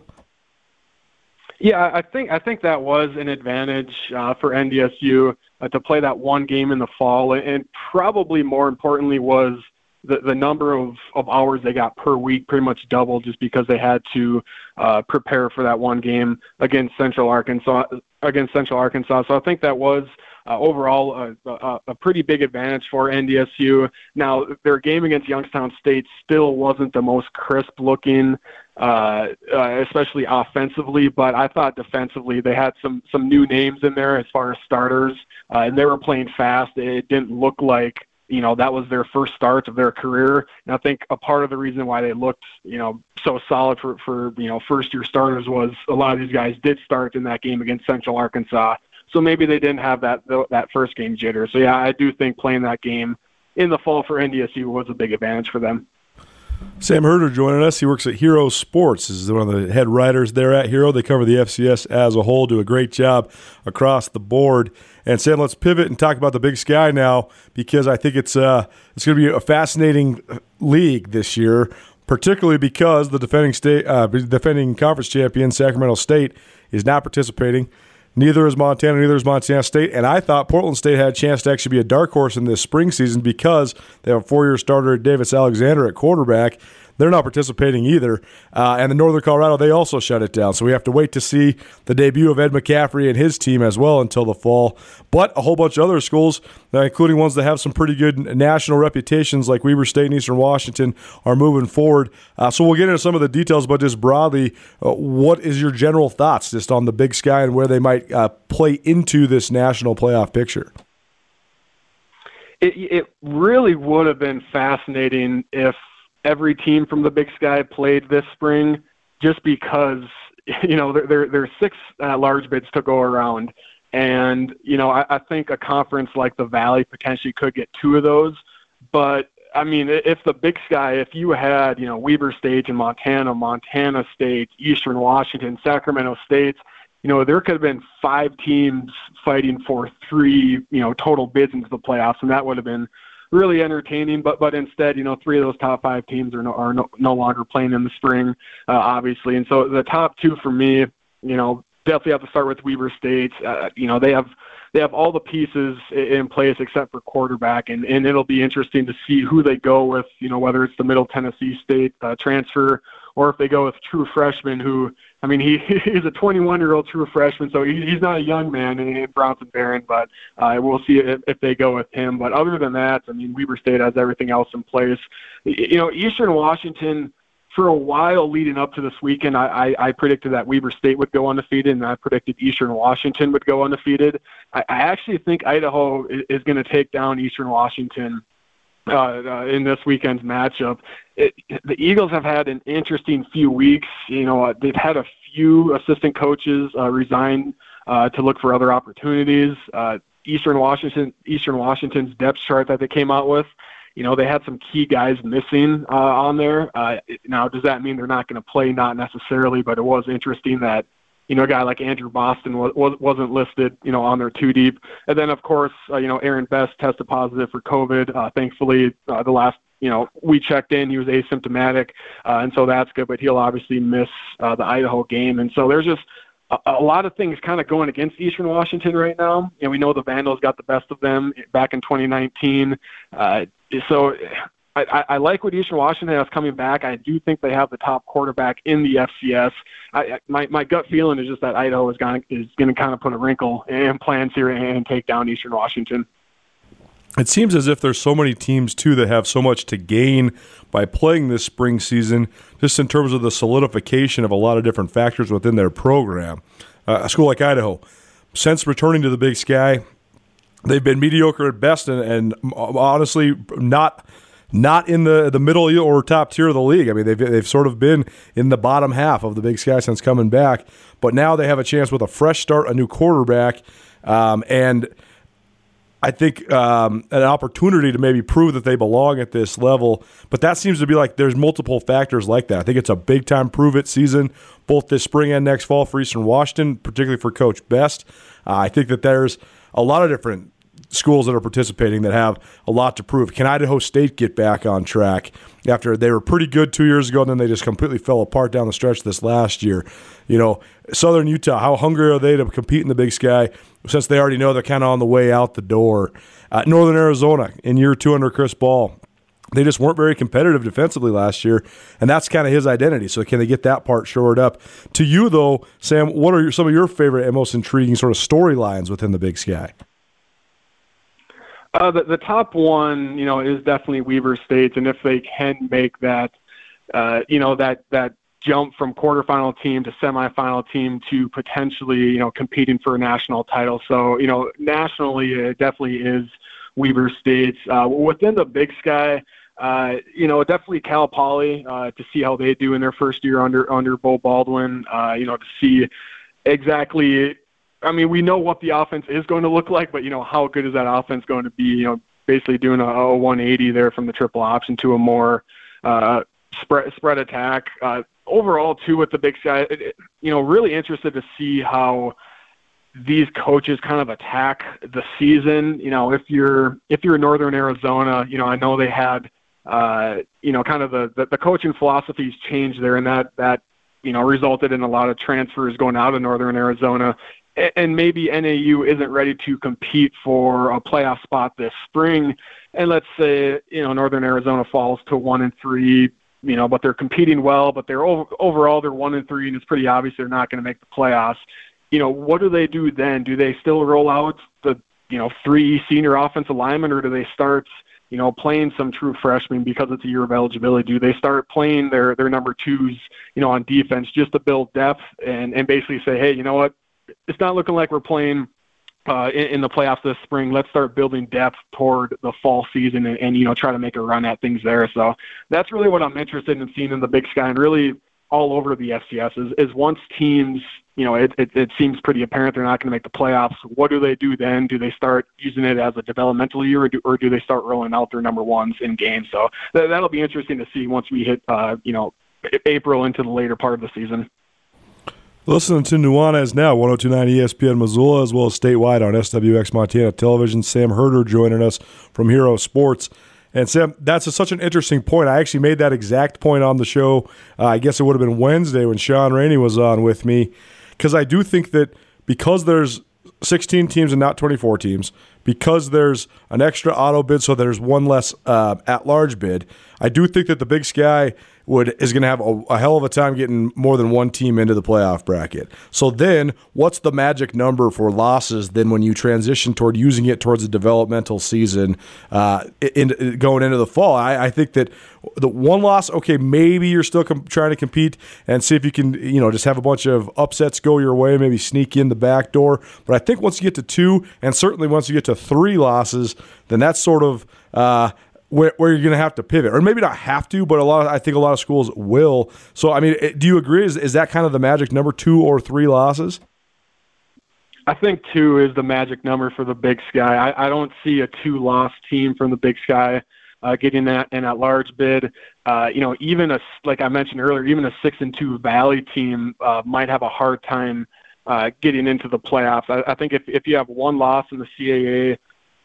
Yeah, I think I think that was an advantage uh, for NDSU uh, to play that one game in the fall, and probably more importantly was the the number of of hours they got per week pretty much doubled just because they had to uh, prepare for that one game against Central Arkansas against Central Arkansas. So I think that was uh, overall a, a, a, pretty big advantage for NDSU. Now their game against Youngstown State still wasn't the most crisp looking especially offensively. But I thought defensively they had some some new names in there as far as starters, uh, and they were playing fast. It didn't look like you know that was their first start of their career. And I think a part of the reason why they looked you know so solid for for you know first year starters was a lot of these guys did start in that game against Central Arkansas. So maybe they didn't have that that first game jitter. So yeah, I do think playing that game in the fall for NDSU was a big advantage for them. Sam Herder joining us. He works at Hero Sports. Is one of the head writers there at Hero. They cover the FCS as a whole, do a great job across the board. And Sam, let's pivot and talk about the Big Sky now because I think it's uh, it's going to be a fascinating league this year, particularly because the defending state uh, defending conference champion Sacramento State is not participating. Neither is Montana, neither is Montana State. And I thought Portland State had a chance to actually be a dark horse in this spring season because they have a four year starter, Davis Alexander, at quarterback. They're not participating either. Uh, and the Northern Colorado, they also shut it down. So we have to wait to see the debut of Ed McCaffrey and his team as well until the fall. But a whole bunch of other schools, uh, including ones that have some pretty good national reputations like Weber State and Eastern Washington, are moving forward. Uh, so we'll get into some of the details, but just broadly, uh, what is your general thoughts just on the Big Sky and where they might uh, play into this national playoff picture? It, it really would have been fascinating if every team from the Big Sky played this spring, just because you know there there there are six uh, large bids to go around, and you know I, I think a conference like the Valley potentially could get two of those, but I mean, if the Big Sky, if you had, you know, Weber State in Montana, Montana State, Eastern Washington, Sacramento State, you know, there could have been five teams fighting for three, you know, total bids into the playoffs, and that would have been really entertaining. But but instead, you know, three of those top five teams are no are no, no longer playing in the spring, uh, obviously. And so the top two for me, you know, definitely have to start with Weber State. Uh, you know, they have they have all the pieces in place except for quarterback, and and it'll be interesting to see who they go with. You know, whether it's the Middle Tennessee State uh, transfer or if they go with true freshman who I mean he he's a 21 year old true freshman so he, he's not a young man in, in Bronson Barron but uh, we'll see if, if they go with him but other than that I mean Weber State has everything else in place you know Eastern Washington for a while leading up to this weekend, I, I, I predicted that Weber State would go undefeated, and I predicted Eastern Washington would go undefeated. I, I actually think Idaho is, is going to take down Eastern Washington uh, uh, in this weekend's matchup. It, the Eagles have had an interesting few weeks. You know, uh, they've had a few assistant coaches uh, resign uh, to look for other opportunities. Uh, Eastern Washington, Eastern Washington's depth chart that they came out with. You know, they had some key guys missing uh, on there. Uh, now, does that mean they're not going to play? Not necessarily, but it was interesting that you know, a guy like Andrew Boston was, wasn't listed, you know, on their two deep. And then, of course, uh, you know, Aaron Best tested positive for COVID. Uh, thankfully, uh, the last, you know, we checked in, he was asymptomatic, uh, and so that's good. But he'll obviously miss uh, the Idaho game, and so there's just a, a lot of things kind of going against Eastern Washington right now. And we know the Vandals got the best of them back in 2019. Uh, so I, I like what Eastern Washington has coming back. I do think they have the top quarterback in the FCS. I, my my gut feeling is just that Idaho is going is going to kind of put a wrinkle in plans here and take down Eastern Washington. It seems as if there's so many teams too that have so much to gain by playing this spring season, just in terms of the solidification of a lot of different factors within their program. Uh, a school like Idaho, since returning to the Big Sky, they've been mediocre at best, and, and honestly not not in the the middle or top tier of the league. I mean, they've they've sort of been in the bottom half of the Big Sky since coming back, but now they have a chance with a fresh start, a new quarterback, um, and. I think um, an opportunity to maybe prove that they belong at this level, but that seems to be like there's multiple factors like that. I think it's a big time prove it season, both this spring and next fall for Eastern Washington, particularly for Coach Best. Uh, I think that there's a lot of different schools that are participating that have a lot to prove. Can Idaho State get back on track after they were pretty good two years ago and then they just completely fell apart down the stretch this last year? You know, Southern Utah, how hungry are they to compete in the Big Sky since they already know they're kind of on the way out the door? Uh, Northern Arizona in year two under Chris Ball. They just weren't very competitive defensively last year, and that's kind of his identity. So, can they get that part shored up? To you, though, Sam, what are some of your favorite and most intriguing sort of storylines within the Big Sky? Uh, the, the top one, you know, is definitely Weber State, and if they can make that, uh, you know, that that jump from quarterfinal team to semifinal team to potentially, you know, competing for a national title. So, you know, nationally, it definitely is Weber State. Uh, within the Big Sky, uh, you know, definitely Cal Poly uh, to see how they do in their first year under under Beau Baldwin. Uh, you know, to see exactly. I mean, we know what the offense is going to look like, but you know, how good is that offense going to be? You know, basically doing a, a 180 there from the triple option to a more uh, spread spread attack. Uh, overall, too, with the Big Sky, you know, really interested to see how these coaches kind of attack the season. You know, if you're if you're in Northern Arizona, you know, I know they had uh, you know, kind of the, the the coaching philosophies changed there, and that that you know resulted in a lot of transfers going out of Northern Arizona. And maybe NAU isn't ready to compete for a playoff spot this spring. And let's say you know Northern Arizona falls to one and three, you know, but they're competing well, but they're over, overall they're one and three, and it's pretty obvious they're not going to make the playoffs you know, what do they do then? Do they still roll out the, you know, three senior offensive linemen or do they start, you know, playing some true freshmen because it's a year of eligibility? Do they start playing their, their number twos, you know, on defense just to build depth and, and basically say, hey, you know what? It's not looking like we're playing uh, in, in the playoffs this spring. Let's start building depth toward the fall season and, and, you know, try to make a run at things there. So that's really what I'm interested in seeing in the Big Sky and really all over the FCS is, is once teams you know, it, it, it seems pretty apparent they're not going to make the playoffs. What do they do then? Do they start using it as a developmental year, or do, or do they start rolling out their number ones in games? So that, that'll be interesting to see once we hit, uh, you know, April into the later part of the season. Listening to Nuanez now, 1029 ESPN Missoula, as well as statewide on SWX Montana Television. Sam Herder joining us from Hero Sports. And Sam, that's a, such an interesting point. I actually made that exact point on the show. Uh, I guess it would have been Wednesday when Sean Rainey was on with me because I do think that because there's 16 teams and not 24 teams, because there's an extra auto bid, so there's one less uh, at large bid. I do think that the Big Sky would is going to have a, a, hell of a time getting more than one team into the playoff bracket. So then, what's the magic number for losses? Then when you transition toward using it towards a developmental season, uh, in, in, going into the fall, I, I, think that the one loss, okay, maybe you're still com- trying to compete and see if you can, you know, just have a bunch of upsets go your way, maybe sneak in the back door. But I think once you get to two, and certainly once you get to three losses, then that's sort of uh, where, where you're going to have to pivot, or maybe not have to, but a lot of I think a lot of schools will. So, I mean, do you agree? Is is that kind of the magic number, two or three losses? I think two is the magic number for the Big Sky. I, I don't see a two-loss team from the Big Sky uh, getting that in that large bid. Uh, you know, even a like I mentioned earlier, even a six and two Valley team uh, might have a hard time uh, getting into the playoffs. I, I think if if you have one loss in the CAA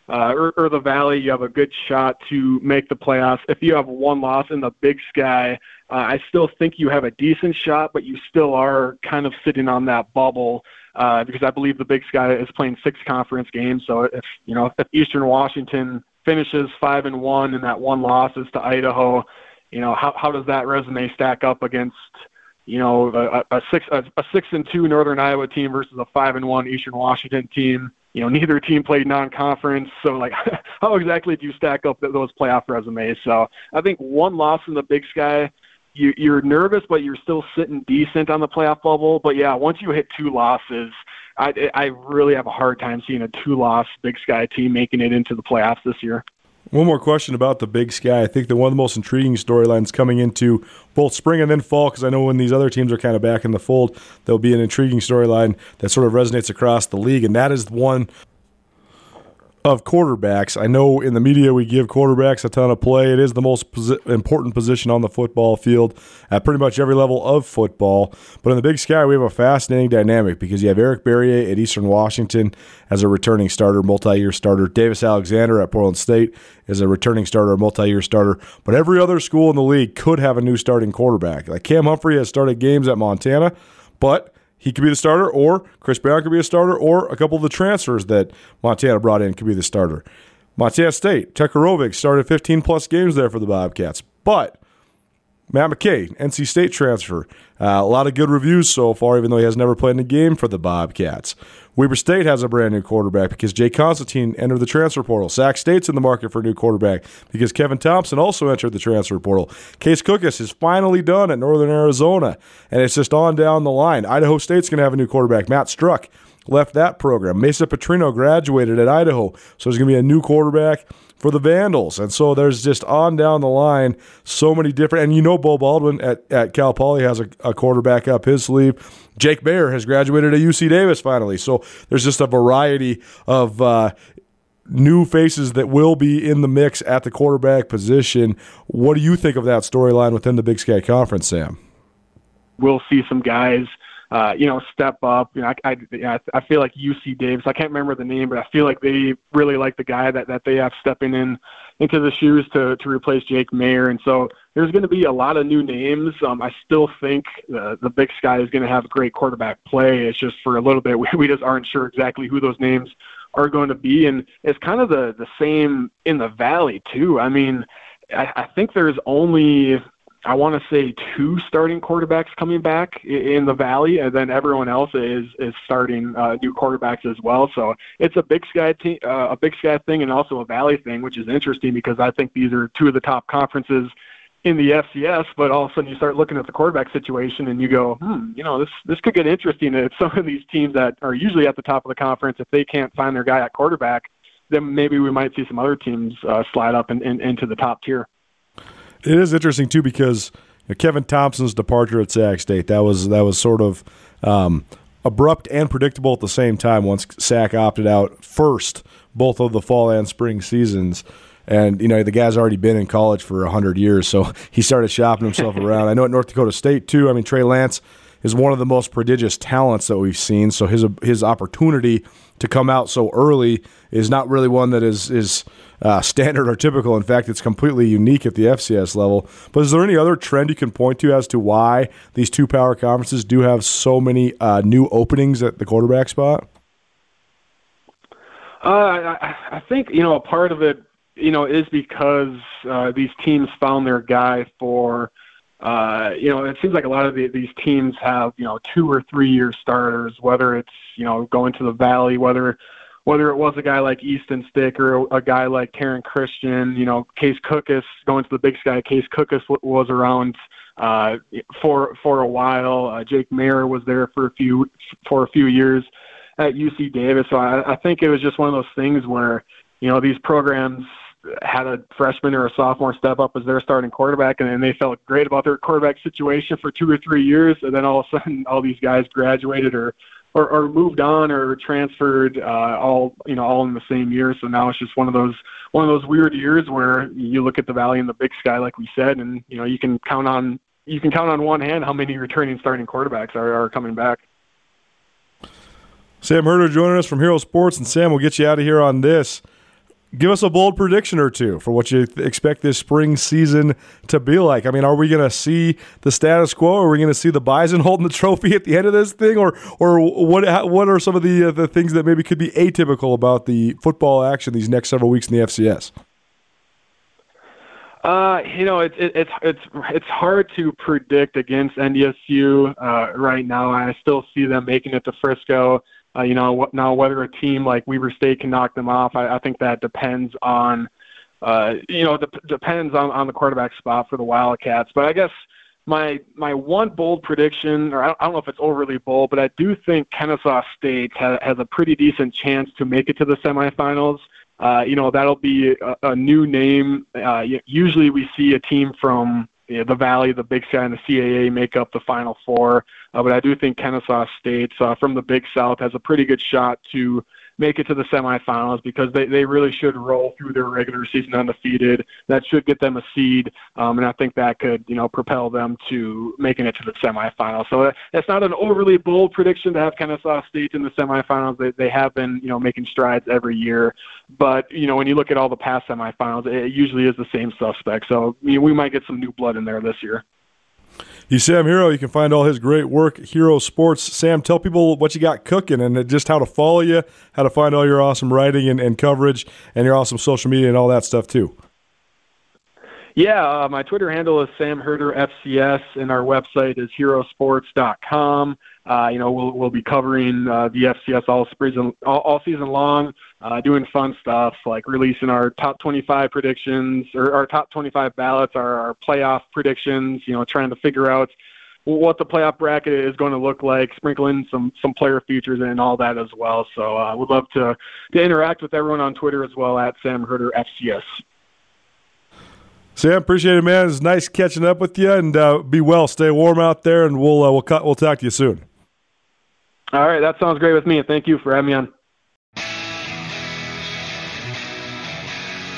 uh, or, or the Valley, you have a good shot to make the playoffs. If you have one loss in the Big Sky, uh, I still think you have a decent shot, but you still are kind of sitting on that bubble uh, because I believe the Big Sky is playing six conference games. So if you know if Eastern Washington finishes five and one and that one loss is to Idaho, you know how how does that resume stack up against you know a, a six a, a six and two Northern Iowa team versus a five and one Eastern Washington team? You know, neither team played non-conference. So, like, how exactly do you stack up those playoff resumes? So, I think one loss in the Big Sky, you, you're nervous, but you're still sitting decent on the playoff bubble. But yeah, once you hit two losses, I, I really have a hard time seeing a two-loss Big Sky team making it into the playoffs this year. One more question about the Big Sky. I think that one of the most intriguing storylines coming into both spring and then fall, because I know when these other teams are kind of back in the fold, there'll be an intriguing storyline that sort of resonates across the league, and that is one of quarterbacks. I know in the media we give quarterbacks a ton of play. It is the most posi- important position on the football field at pretty much every level of football. But in the Big Sky, we have a fascinating dynamic because you have Eric Barriere at Eastern Washington as a returning starter, multi-year starter. Davis Alexander at Portland State is a returning starter, multi-year starter. But every other school in the league could have a new starting quarterback. Like Cam Humphrey has started games at Montana, but he could be the starter, or Chris Brown could be a starter, or a couple of the transfers that Montana brought in could be the starter. Montana State, Tucker Rovig started 15 plus games there for the Bobcats, but Matt McKay, NC State transfer. Uh, a lot of good reviews so far, even though he has never played in a game for the Bobcats. Weber State has a brand new quarterback because Jake Constantine entered the transfer portal. Sac State's in the market for a new quarterback because Kevin Thompson also entered the transfer portal. Case Cookus is finally done at Northern Arizona, and it's just on down the line. Idaho State's going to have a new quarterback. Matt Struck left that program. Mason Petrino graduated at Idaho, so there's going to be a new quarterback for the Vandals. And so there's just on down the line so many different. And you know, Beau Baldwin at, at Cal Poly has a, a quarterback up his sleeve. Jake Maier has graduated at UC Davis finally. So there's just a variety of uh, new faces that will be in the mix at the quarterback position. What do you think of that storyline within the Big Sky Conference, Sam? We'll see some guys – uh, you know, step up. You know, I, I, I feel like UC Davis. I can't remember the name, but I feel like they really like the guy that, that they have stepping in into the shoes to, to replace Jake Maier. And so there's going to be a lot of new names. Um, I still think the, the Big Sky is going to have great quarterback play. It's just for a little bit, we, we just aren't sure exactly who those names are going to be. And it's kind of the, the same in the Valley, too. I mean, I, I think there's only I want to say two starting quarterbacks coming back in the Valley, and then everyone else is is starting uh, new quarterbacks as well. So it's a Big Sky team, uh, a Big Sky thing, and also a Valley thing, which is interesting because I think these are two of the top conferences in the FCS. But all of a sudden, you start looking at the quarterback situation, and you go, hmm, you know, this this could get interesting if some of these teams that are usually at the top of the conference, if they can't find their guy at quarterback, then maybe we might see some other teams uh, slide up and in, into the top tier. It is interesting too because Kevin Thompson's departure at Sac State that was that was sort of um, abrupt and predictable at the same time. Once Sac opted out first, both of the fall and spring seasons. And you know the guy's already been in college for hundred years, so he started shopping himself around. I know at North Dakota State too. I mean Trey Lance is one of the most prodigious talents that we've seen. So his his opportunity to come out so early is not really one that is is uh, standard or typical. In fact, it's completely unique at the FCS level. But is there any other trend you can point to as to why these two power conferences do have so many uh, new openings at the quarterback spot? Uh, I, I think you know a part of it, you know, is because uh, these teams found their guy for. Uh, you know, it seems like a lot of the, these teams have, you know, two or three year starters, whether it's, you know, going to the Valley, whether whether it was a guy like Easton Stick or a, guy like Taryn Christian, you know, Case Cookus going to the Big Sky. Case Cookus was around uh, for for a while. Uh, Jake Maier was there for a few for a few years at UC Davis. So I, I think it was just one of those things where you know these programs had a freshman or a sophomore step up as their starting quarterback, and then they felt great about their quarterback situation for two or three years, and then all of a sudden all these guys graduated or or, or moved on or transferred uh, all you know all in the same year. So now it's just one of those one of those weird years where you look at the Valley and the Big Sky, like we said, and you know you can count on you can count on one hand how many returning starting quarterbacks are, are coming back. Sam Herder joining us from Hero Sports, and Sam, we'll get you out of here on this give us a bold prediction or two for what you expect this spring season to be like. I mean, are we going to see the status quo? Are we going to see the Bison holding the trophy at the end of this thing, or or what? What are some of the uh, the things that maybe could be atypical about the football action these next several weeks in the FCS? Uh, you know, it's it, it's it's it's hard to predict against NDSU uh, right now. I still see them making it to Frisco. Uh, you know, now whether a team like Weber State can knock them off, I, I think that depends on, uh, you know, de- depends on, on the quarterback spot for the Wildcats. But I guess my my one bold prediction, or I don't, I don't know if it's overly bold, but I do think Kennesaw State has, has a pretty decent chance to make it to the semifinals. Uh, you know, that'll be a, a new name. Uh, usually we see a team from you know, the Valley, the Big Sky, and the CAA make up the Final Four. Uh, but I do think Kennesaw State uh, from the Big South has a pretty good shot to make it to the semifinals because they, they really should roll through their regular season undefeated. That should get them a seed, um, and I think that could you know propel them to making it to the semifinals. So that's not an overly bold prediction to have Kennesaw State in the semifinals. They they have been you know making strides every year, but you know when you look at all the past semifinals, it usually is the same suspect. So you know, we might get some new blood in there this year. He's Sam Hero. You can find all his great work, Hero Sports. Sam, tell people what you got cooking and just how to follow you, how to find all your awesome writing and, and coverage, and your awesome social media and all that stuff too. Yeah, uh, my Twitter handle is Sam Herder FCS, and our website is herosports.com. Uh, you know, we'll we'll be covering uh, the FCS all season all, all season long, uh, doing fun stuff like releasing our top 25 predictions or our top 25 ballots, our, our playoff predictions. You know, trying to figure out what the playoff bracket is going to look like, sprinkling some some player features and all that as well. So I uh, would love to to interact with everyone on Twitter as well at Sam Herder FCS. Sam, appreciate it, man. It's nice catching up with you, and uh, be well. Stay warm out there, and we'll uh, we'll cut, we'll talk to you soon. All right, that sounds great with me. Thank you for having me on.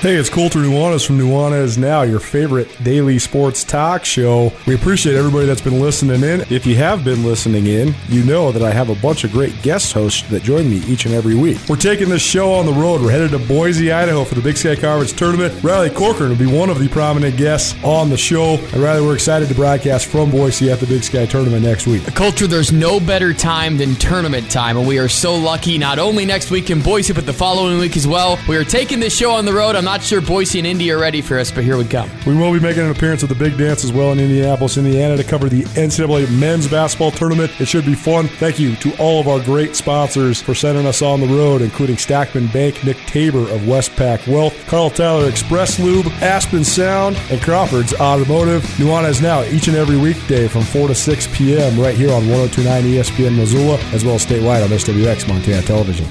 Hey, it's Colter Nuanez from Nuanez Now, your favorite daily sports talk show. We appreciate everybody that's been listening in. If you have been listening in, you know that I have a bunch of great guest hosts that join me each and every week. We're taking this show on the road. We're headed to Boise, Idaho for the Big Sky Conference tournament. Riley Corcoran will be one of the prominent guests on the show. And Riley, we're excited to broadcast from Boise at the Big Sky tournament next week. Colter, there's no better time than tournament time, and we are so lucky not only next week in Boise, but the following week as well. We are taking this show on the road. I'm not not sure Boise and Indy are ready for us, but here we come. We will be making an appearance at the big dance as well in Indianapolis, Indiana to cover the NCAA men's basketball tournament. It should be fun. Thank you to all of our great sponsors for sending us on the road, including Stockman Bank, Nick Tabor of Westpac Wealth, Carl Tyler Express Lube, Aspen Sound, and Crawford's Automotive. Nuanez now each and every weekday from 4 to 6 p.m. right here on 1029 ESPN Missoula, as well as statewide on SWX Montana Television.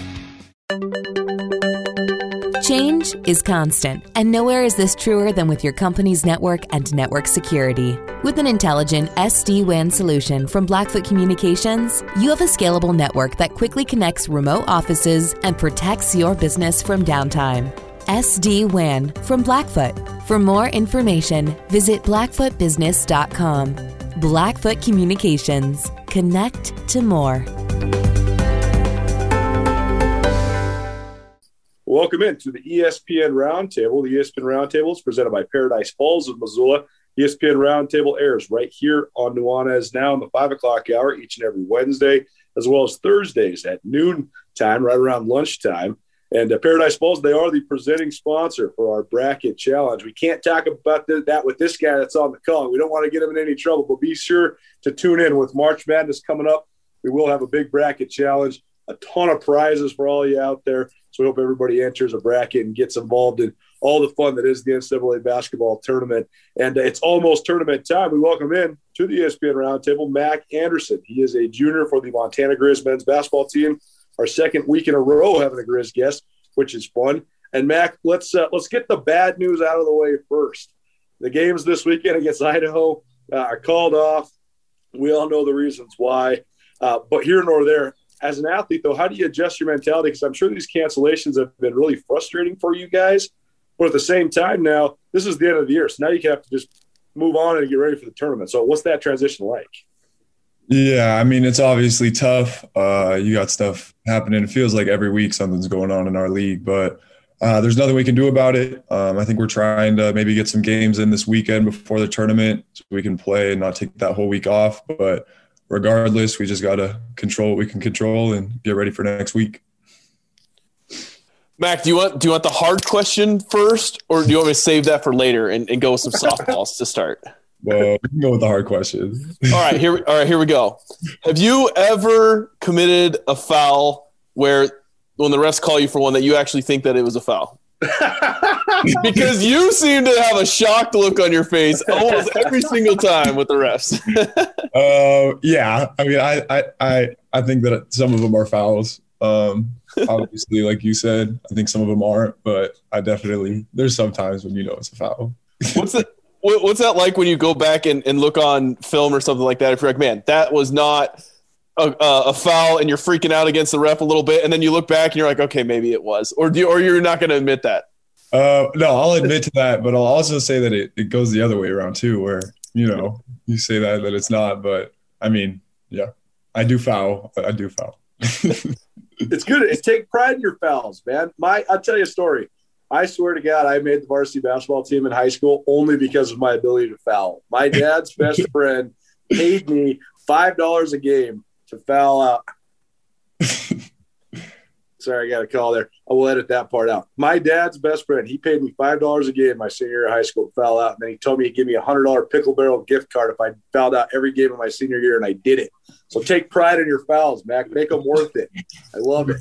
Change is constant, and nowhere is this truer than with your company's network and network security. With an intelligent SD WAN solution from Blackfoot Communications, you have a scalable network that quickly connects remote offices and protects your business from downtime. SD WAN from Blackfoot. For more information, visit blackfootbusiness.com. Blackfoot Communications. Connect to more. Welcome into the ESPN Roundtable. The ESPN Roundtable is presented by Paradise Falls of Missoula. ESPN Roundtable airs right here on Nuanez now in the five o'clock hour each and every Wednesday, as well as Thursdays at noon time, right around lunchtime. And uh, Paradise Falls, they are the presenting sponsor for our bracket challenge. We can't talk about the, that with this guy that's on the call. We don't want to get him in any trouble, but be sure to tune in with March Madness coming up. We will have a big bracket challenge, a ton of prizes for all you out there. So we hope everybody enters a bracket and gets involved in all the fun that is the NCAA basketball tournament. And it's almost tournament time. We welcome in to the ESPN Roundtable Mack Anderson. He is a junior for the Montana Grizz men's basketball team. Our second week in a row having a Grizz guest, which is fun. And Mack, let's uh, let's get the bad news out of the way first. The games this weekend against Idaho uh, are called off. We all know the reasons why. Uh, but here nor there, as an athlete, though, how do you adjust your mentality? Because I'm sure these cancellations have been really frustrating for you guys. But at the same time, now this is the end of the year, so now you have to just move on and get ready for the tournament. So, what's that transition like? Yeah, I mean, it's obviously tough. Uh, you got stuff happening. It feels like every week something's going on in our league, but uh, there's nothing we can do about it. Um, I think we're trying to maybe get some games in this weekend before the tournament so we can play and not take that whole week off. But regardless, we just got to control what we can control and get ready for next week. Mack, do you want do you want the hard question first, or do you want me to save that for later and, and go with some softballs to start? Well, we can go with the hard question. all right, here all right, here we go. Have you ever committed a foul where when the refs call you for one that you actually think that it was a foul? because you seem to have a shocked look on your face almost every single time with the refs. uh, yeah, I mean, I, I, I, I think that some of them are fouls. Um, obviously, like you said, I think some of them aren't, but I definitely there's some times when you know it's a foul. what's that? What's that like when you go back and, and look on film or something like that? If you're like, man, that was not a, a, foul and you're freaking out against the ref a little bit, and then you look back and you're like, okay, maybe it was, or do you, or you're not going to admit that. Uh, no, I'll admit to that, but I'll also say that it, it goes the other way around too, where you know you say that that it's not, but I mean, yeah, I do foul. I do foul. it's good. It's take pride in your fouls, man. My, I'll tell you a story. I swear to God, I made the varsity basketball team in high school only because of my ability to foul. My dad's best friend paid me five dollars a game to foul out. Sorry, I got a call there. I will edit that part out. My dad's best friend, he paid me five dollars a game my senior year of high school, foul out, and then he told me he'd give me a hundred dollar pickle barrel gift card if I fouled out every game of my senior year, and I did it. So take pride in your fouls, Mack. Make them worth it. I love it.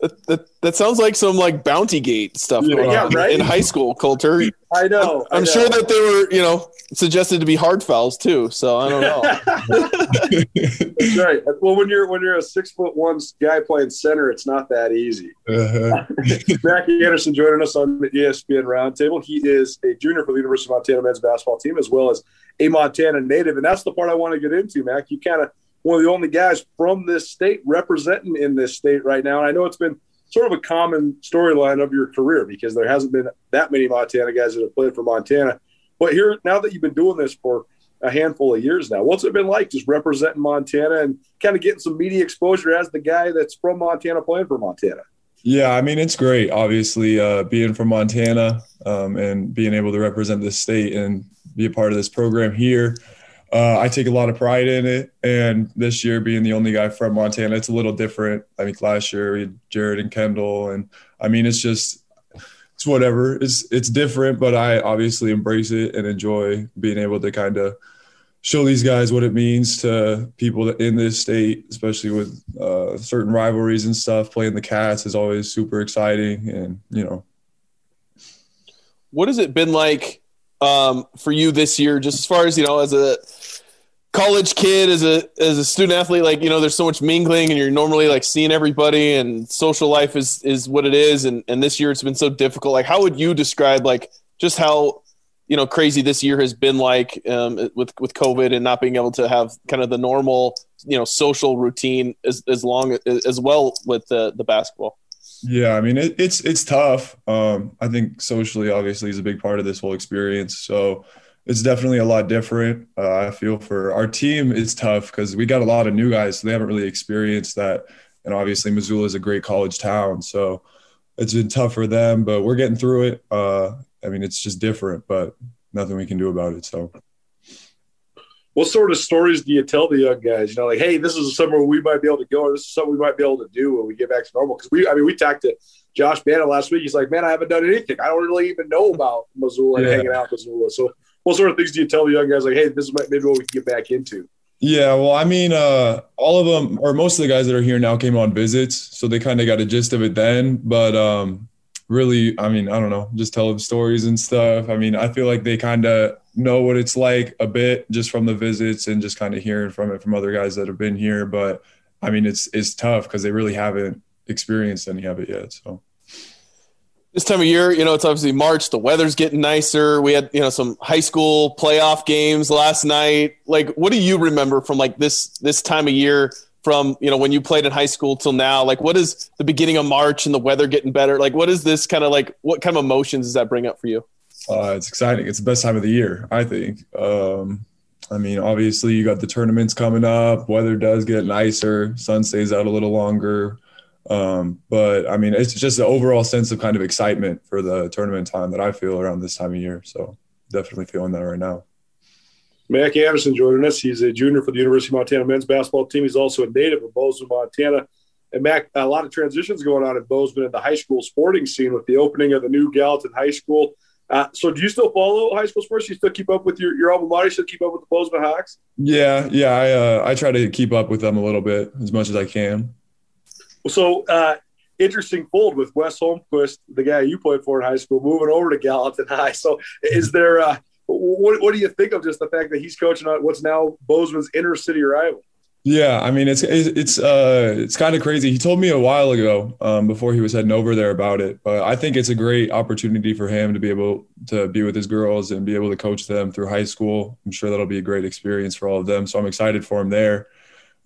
That, that, that sounds like some like bounty gate stuff Yeah, going yeah, on right? in high school, Colter. I know. I I'm know. sure that they were, you know, suggested to be hard fouls too. So I don't know. That's right. Well, when you're when you're a six foot one guy playing center, it's not that easy. Uh-huh. Mackie Anderson joining us on the ESPN Roundtable. He is a junior for the University of Montana men's basketball team, as well as a Montana native, and that's the part I want to get into. Mack, you kind of one of the only guys from this state representing in this state right now, and I know it's been sort of a common storyline of your career because there hasn't been that many Montana guys that have played for Montana. But here, now that you've been doing this for a handful of years now, what's it been like just representing Montana and kind of getting some media exposure as the guy that's from Montana playing for Montana? Yeah, I mean it's great. Obviously, uh, being from Montana um, and being able to represent this state and be a part of this program here, uh, I take a lot of pride in it. And this year, being the only guy from Montana, it's a little different. I mean, last year we had Jared and Kendall, and I mean it's just it's whatever. It's it's different, but I obviously embrace it and enjoy being able to kind of show these guys what it means to people in this state, especially with uh, certain rivalries and stuff. Playing the Cats is always super exciting, and you know, what has it been like um, for you this year? Just as far as you know, as a college kid, as a as a student athlete, like you know, there's so much mingling, and you're normally like seeing everybody, and social life is is what it is. And and this year, it's been so difficult. Like, how would you describe like just how you know crazy this year has been like um, with with COVID and not being able to have kind of the normal you know social routine as as long as well with the the basketball. Yeah, I mean it, it's it's tough. Um, I think socially, obviously, is a big part of this whole experience. So it's definitely a lot different. Uh, I feel for our team, it's tough because we got a lot of new guys, so they haven't really experienced that. And obviously, Missoula is a great college town, so it's been tough for them. But we're getting through it. Uh, I mean, it's just different, but nothing we can do about it. So. what sort of stories do you tell the young guys? You know, like, hey, this is a somewhere we might be able to go, or this is something we might be able to do when we get back to normal. Because we, I mean, we talked to Josh Bannon last week. He's like, man, I haven't done anything. I don't really even know about Missoula and Yeah. hanging out in Missoula. So, what sort of things do you tell the young guys? Like, hey, this is maybe what we can get back into. Yeah, well, I mean, uh, all of them or most of the guys that are here now came on visits, so they kind of got a gist of it then. But um, really, I mean, I don't know, just tell them stories and stuff. I mean, I feel like they kind of know what it's like a bit just from the visits and just kind of hearing from it from other guys that have been here. But I mean, it's it's tough because they really haven't experienced any of it yet. So. This time of year, you know, it's obviously March. The weather's getting nicer. We had, you know, some high school playoff games last night. Like, what do you remember from like this this time of year? From you know when you played in high school till now, like what is the beginning of March and the weather getting better? Like, what is this kind of like? What kind of emotions does that bring up for you? Uh, it's exciting. It's the best time of the year, I think. Um, I mean, obviously, you got the tournaments coming up. Weather does get nicer. Sun stays out a little longer. Um, but I mean, it's just the overall sense of kind of excitement for the tournament time that I feel around this time of year. So definitely feeling that right now. Mack Anderson joining us. He's a junior for the University of Montana men's basketball team. He's also a native of Bozeman, Montana. And Mack, a lot of transitions going on in Bozeman in the high school sporting scene with the opening of the new Gallatin High School. Uh, so, do you still follow high school sports? You still keep up with your, your alma mater? You still keep up with the Bozeman Hawks? Yeah, yeah. I uh, I try to keep up with them a little bit as much as I can. So, uh, interesting fold with Wes Holmquist, the guy you played for in high school, moving over to Gallatin High. So, is there uh, what, what do you think of just the fact that he's coaching on what's now Bozeman's inner city rival? Yeah, I mean it's it's uh it's kind of crazy. He told me a while ago um, before he was heading over there about it, but I think it's a great opportunity for him to be able to be with his girls and be able to coach them through high school. I'm sure that'll be a great experience for all of them. So I'm excited for him there.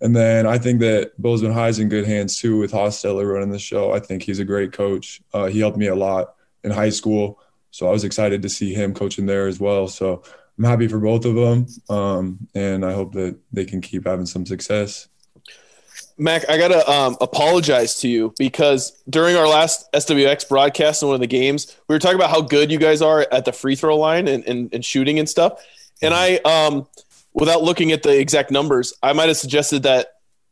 And then I think that Bozeman High's in good hands too with Hosteller running the show. I think he's a great coach. Uh, he helped me a lot in high school, so I was excited to see him coaching there as well. So I'm happy for both of them, um, and I hope that they can keep having some success. Mack, I gotta um, apologize to you because during our last SWX broadcast in one of the games, we were talking about how good you guys are at the free throw line and, and, and shooting and stuff. And I, um, without looking at the exact numbers, I might have suggested that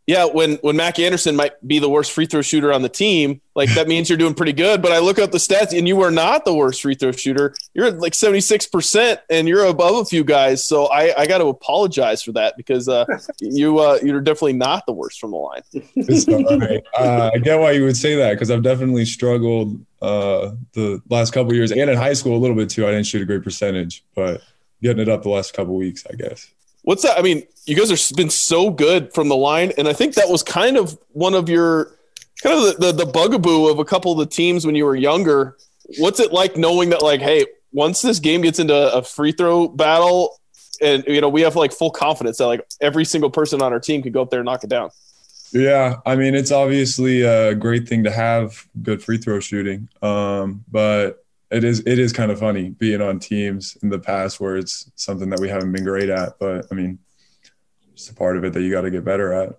yeah, when when Mack Anderson might be the worst free throw shooter on the team, like that means you're doing pretty good. But I look up the stats, and you are not the worst free throw shooter. You're at like 76 percent, and you're above a few guys. So I, I got to apologize for that because uh, you uh, you're definitely not the worst from the line. uh, I get why you would say that because I've definitely struggled uh, the last couple years, and in high school a little bit too. I didn't shoot a great percentage, but getting it up the last couple weeks, I guess. What's that? I mean, you guys have been so good from the line, and I think that was kind of one of your kind of the, the, the bugaboo of a couple of the teams when you were younger. What's it like knowing that like, hey, once this game gets into a free throw battle, and you know we have like full confidence that like every single person on our team could go up there and knock it down. Yeah, I mean it's obviously a great thing to have good free throw shooting, um, but it is it is kind of funny being on teams in the past where it's something that we haven't been great at. But I mean, it's a part of it that you got to get better at.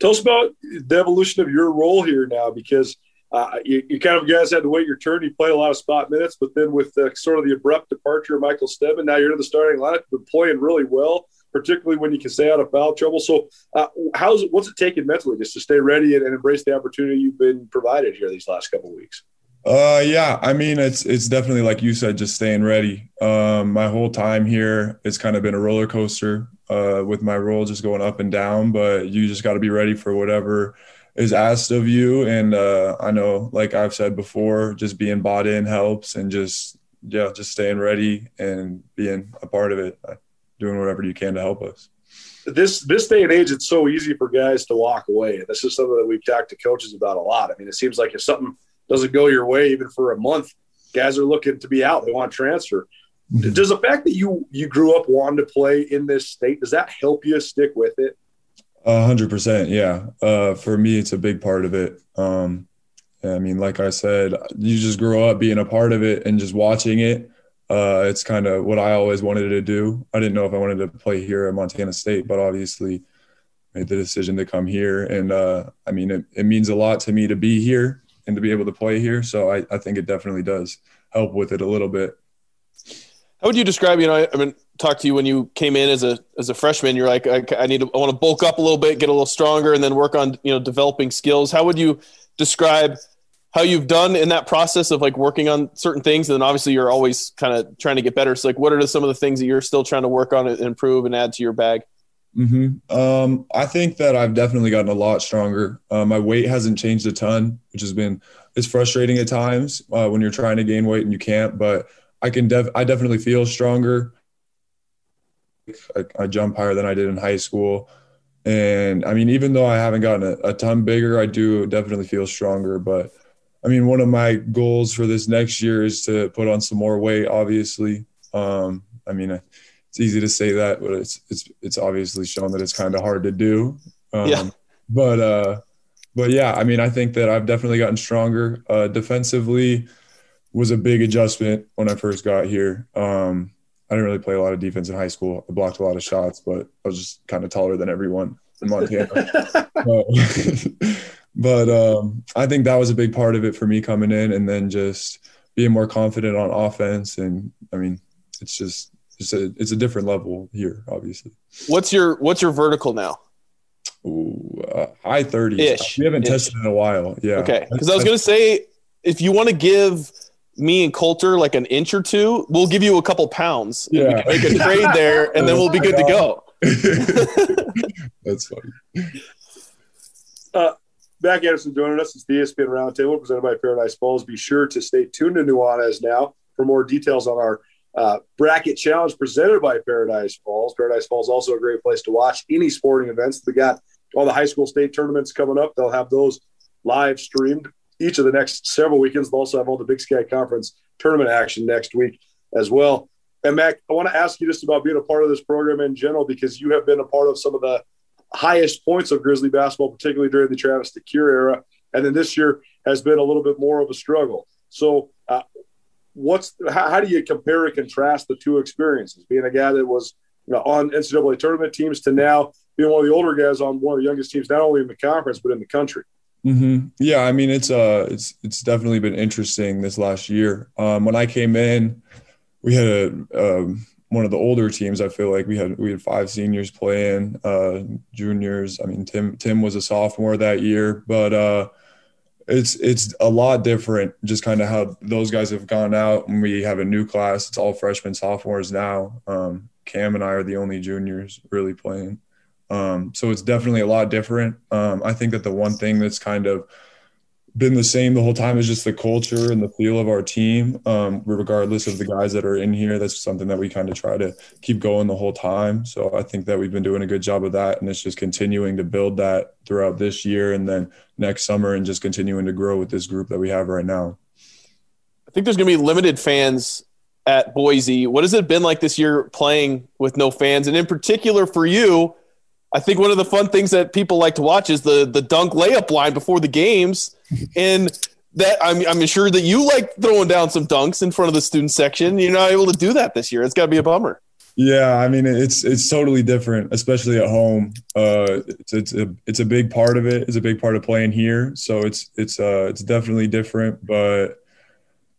Tell us about the evolution of your role here now, because uh, you, you, kind of guys had to wait your turn. You played a lot of spot minutes, but then with sort of the abrupt departure of Michael Steadman, now you're in the starting lineup. Been playing really well, particularly when you can stay out of foul trouble. So, uh, how's what's it taking mentally just to stay ready and, and embrace the opportunity you've been provided here these last couple of weeks? Uh, yeah. I mean, it's it's definitely like you said, just staying ready. Um, my whole time here, it's kind of been a roller coaster. Uh, with my role just going up and down, but you just got to be ready for whatever is asked of you. And uh, I know, like I've said before, just being bought in helps, and just yeah, just staying ready and being a part of it, uh, doing whatever you can to help us. This this day and age, it's so easy for guys to walk away. This is something that we've talked to coaches about a lot. I mean, it seems like if something doesn't go your way even for a month, guys are looking to be out. They want transfer. Mm-hmm. Does the fact that you you grew up wanting to play in this state does that help you stick with it? A hundred percent, yeah. Uh, for me, it's a big part of it. Um, I mean, like I said, you just grow up being a part of it and just watching it. Uh, it's kind of what I always wanted to do. I didn't know if I wanted to play here at Montana State, but obviously made the decision to come here. And uh, I mean, it, it means a lot to me to be here and to be able to play here. So I, I think it definitely does help with it a little bit. How would you describe? You know, I, I mean, talk to you when you came in as a as a freshman. You're like, I, I need to, I want to bulk up a little bit, get a little stronger, and then work on you know developing skills. How would you describe how you've done in that process of like working on certain things? And then obviously you're always kind of trying to get better. So like, what are some of the things that you're still trying to work on and improve and add to your bag? Mm-hmm. Um, I think that I've definitely gotten a lot stronger. Uh, my weight hasn't changed a ton, which has been it's frustrating at times uh, when you're trying to gain weight and you can't. But I can def I definitely feel stronger. I, I, jump higher than I did in high school, and I mean, even though I haven't gotten a, a ton bigger, I do definitely feel stronger. But I mean, one of my goals for this next year is to put on some more weight. Obviously, um, I mean it's easy to say that, but it's it's it's obviously shown that it's kind of hard to do. Um, yeah. But uh, but yeah, I mean, I think that I've definitely gotten stronger. Uh, defensively was a big adjustment when I first got here. Um, I didn't really play a lot of defense in high school. I blocked a lot of shots, but I was just kind of taller than everyone in Montana. but, but um, I think that was a big part of it for me coming in, and then just being more confident on offense. And I mean, it's just it's a it's a different level here, obviously. What's your what's your vertical now? Ooh, uh, high thirties. We haven't Ish. tested in a while. Yeah. Okay. Because I was gonna say, if you want to give me and Colter like an inch or two, we'll give you a couple pounds. Yeah. We can make a trade there, and then we'll be good to go. That's funny. Uh, Mack Anderson joining us. It's the ESPN Roundtable presented by Paradise Falls. Be sure to stay tuned to Nuanez now for more details on our uh, bracket challenge presented by Paradise Falls. Paradise Falls also a great place to watch any sporting events. They got all the high school state tournaments coming up. They'll have those live streamed each of the next several weekends. They'll also have all the Big Sky Conference tournament action next week as well. And Mack, I want to ask you just about being a part of this program in general because you have been a part of some of the highest points of Grizzly basketball, particularly during the Travis DeCuire era. And then this year has been a little bit more of a struggle. So, uh, what's how, how, do you compare and contrast the two experiences? Being a guy that was you know, on NCAA tournament teams to now being one of the older guys on one of the youngest teams, not only in the conference but in the country. Mm-hmm. Yeah, I mean it's uh it's it's definitely been interesting this last year. Um, when I came in, we had a um, one of the older teams. I feel like we had we had five seniors playing, uh, juniors. I mean, Tim Tim was a sophomore that year, but uh, it's it's a lot different. Just kind of how those guys have gone out, and we have a new class. It's all freshmen, sophomores now. Um, Cam and I are the only juniors really playing, um, so it's definitely a lot different. Um, I think that the one thing that's kind of been the same the whole time. Is just the culture and the feel of our team um, regardless of the guys that are in here. That's something that we kind of try to keep going the whole time. So i think that we've been doing a good job of that and it's just continuing to build that throughout this year and then next summer and just continuing to grow with this group that we have right now. I think there's going to be limited fans at boise. What has it been like this year playing with no fans? And in particular for you I think one of the fun things that people like to watch is the the dunk layup line before the games, and that I'm I'm sure that you like throwing down some dunks in front of the student section. You're not able to do that this year. It's got to be a bummer. Yeah, I mean it's it's totally different, especially at home. Uh, it's it's a it's a big part of it. It's a big part of playing here, so it's it's uh it's definitely different, but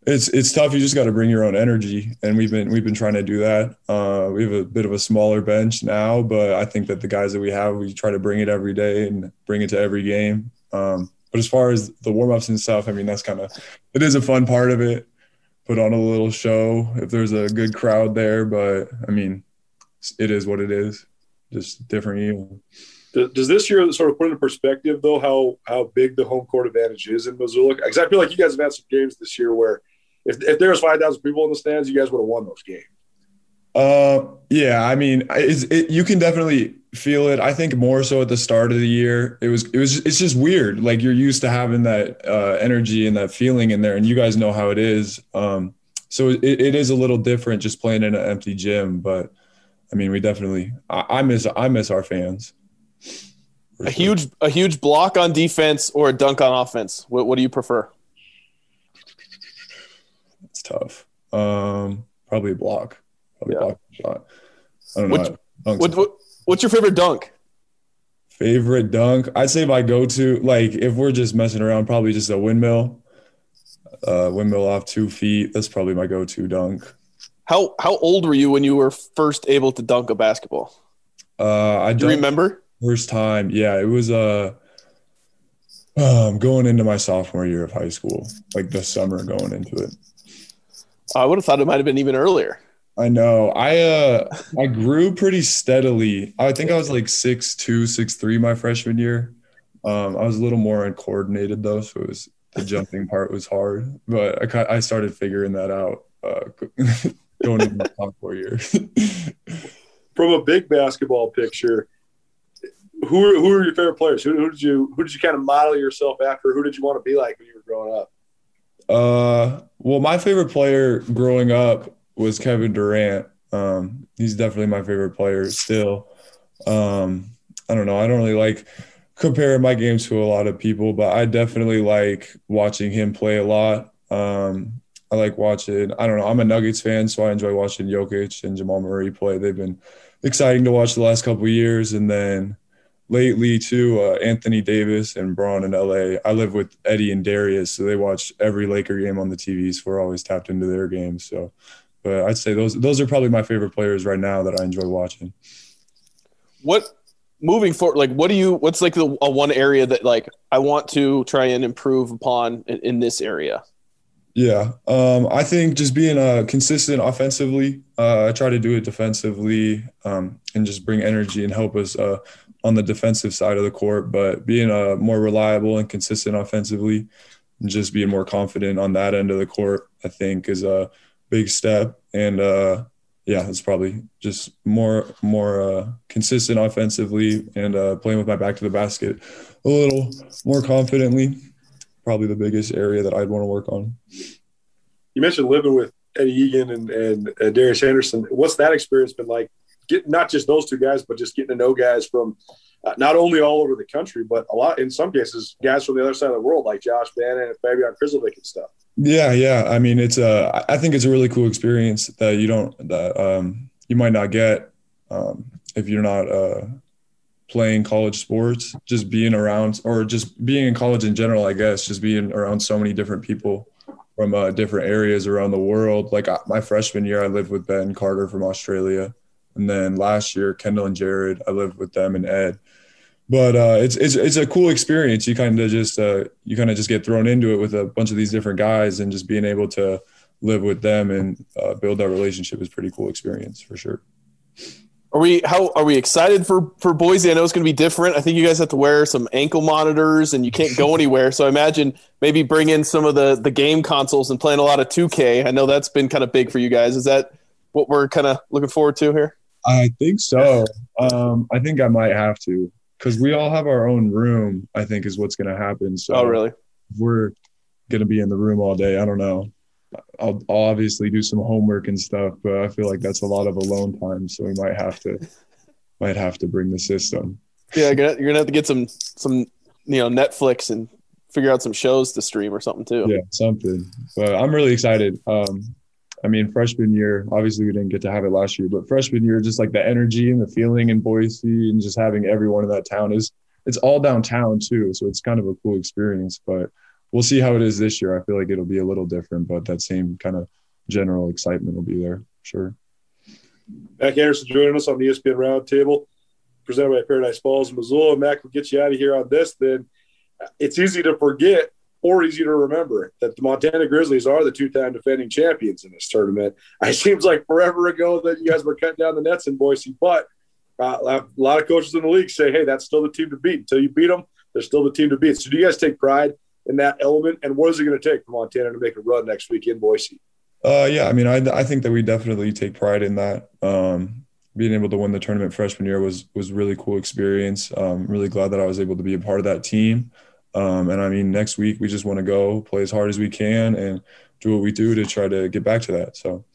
it's it's tough. You just got to bring your own energy, and we've been we've been trying to do that. Uh, we have a bit of a smaller bench now, but I think that the guys that we have, we try to bring it every day and bring it to every game. Um, but as far as the warm ups and stuff, I mean that's kind of it is a fun part of it. Put on a little show if there's a good crowd there, but I mean, it is what it is. Just different you. Does this year sort of put into perspective though how how big the home court advantage is in Missoula? Because I feel like you guys have had some games this year where if, if there was 5,000 people in the stands, you guys would have won those games. Uh, yeah, I mean, it, you can definitely feel it. I think more so at the start of the year. It was, it was, it's just weird. Like you're used to having that uh, energy and that feeling in there, and you guys know how it is. Um, so it, it is a little different just playing in an empty gym. But I mean, we definitely, I, I miss, I miss our fans. A huge, a huge block on defense or a dunk on offense. What, what do you prefer? Tough. Um, probably a block. Probably Yeah. block shot. I don't Which- know. Dunks What, what, what's your favorite dunk? Favorite dunk? I'd say my go-to, like if we're just messing around, probably just a windmill. Uh, windmill off two feet. That's probably my go-to dunk. How how old were you when you were first able to dunk a basketball? Uh, I Do you remember? first time. Yeah, it was uh, um, going into my sophomore year of high school, like the summer going into it. I would have thought it might have been even earlier. I know. I uh I grew pretty steadily. I think I was like six two, six three my freshman year. Um, I was a little more uncoordinated though, so it was the jumping part was hard. But I ki- I started figuring that out uh, going into my sophomore year. From a big basketball picture, who are, who are your favorite players? Who, who did you who did you kind of model yourself after? Who did you want to be like when you were growing up? Uh, well, my favorite player growing up was Kevin Durant. Um, he's definitely my favorite player still. Um, I don't know. I don't really like comparing my games to a lot of people, but I definitely like watching him play a lot. Um, I like watching. I don't know. I'm a Nuggets fan, so I enjoy watching Jokic and Jamal Murray play. They've been exciting to watch the last couple years, and then lately too, uh, Anthony Davis and Braun in LA. I live with Eddie and Darius, so they watch every Laker game on the TV. So we're always tapped into their games. So, but I'd say those those are probably my favorite players right now that I enjoy watching. What moving forward? Like, what do you? What's like the a one area that like I want to try and improve upon in, in this area? Yeah, um, I think just being uh, consistent offensively. Uh, I try to do it defensively um, and just bring energy and help us uh, on the defensive side of the court. But being uh, more reliable and consistent offensively, and just being more confident on that end of the court, I think is a big step. And uh, yeah, it's probably just more more uh, consistent offensively and uh, playing with my back to the basket a little more confidently. Probably the biggest area that I'd want to work on. You mentioned living with Eddie Egan and, and uh, Darius Henderson. What's that experience been like? Get not just those two guys, but just getting to know guys from uh, not only all over the country, but a lot in some cases, guys from the other side of the world, like Josh Bannon and Fabian Krizovic and stuff. Yeah, yeah. I mean, it's a. I think it's a really cool experience that you don't that um, you might not get um, if you're not uh, playing college sports. Just being around, or just being in college in general, I guess. Just being around so many different people from uh, different areas around the world. Like uh, my freshman year, I lived with Ben Carter from Australia, and then last year, Kendall and Jared, I lived with them and Ed. But uh, it's, it's it's a cool experience. You kind of just uh, you kind of just get thrown into it with a bunch of these different guys, and just being able to live with them and uh, build that relationship is pretty cool experience for sure. Are we how are we excited for for Boise? I know it's going to be different. I think you guys have to wear some ankle monitors and you can't go anywhere. So I imagine maybe bring in some of the the game consoles and playing a lot of 2K. I know that's been kind of big for you guys. Is that what we're kind of looking forward to here? I think so. Um, I think I might have to because we all have our own room. I think is what's going to happen. So oh, really? we're going to be in the room all day. I don't know. I'll, I'll, obviously do some homework and stuff, but I feel like that's a lot of alone time. So we might have to might have to bring the system. Yeah, you're gonna, you're gonna have to get some some you know Netflix and figure out some shows to stream or something too. Yeah, something. But I'm really excited. Um, I mean, freshman year, obviously we didn't get to have it last year, but freshman year, just like the energy and the feeling in Boise and just having everyone in that town is it's all downtown too. So it's kind of a cool experience. But we'll see how it is this year. I feel like it'll be a little different, but that same kind of general excitement will be there. Sure. Mack Anderson joining us on the ESPN Roundtable, presented by Paradise Falls, Missoula. Mack, we'll get you out of here on this. Then it's easy to forget or easy to remember that the Montana Grizzlies are the two-time defending champions in this tournament. It seems like forever ago that you guys were cutting down the nets in Boise, but uh, a lot of coaches in the league say, "Hey, that's still the team to beat. Until you beat them, they're still the team to beat." So, do you guys take pride in that element? And what is it going to take for Montana to make a run next week in Boise? Uh, yeah, I mean, I, I think that we definitely take pride in that. Um, being able to win the tournament freshman year was was really cool experience. Um, really glad that I was able to be a part of that team. Um, and I mean, next week we just want to go play as hard as we can and do what we do to try to get back to that. So.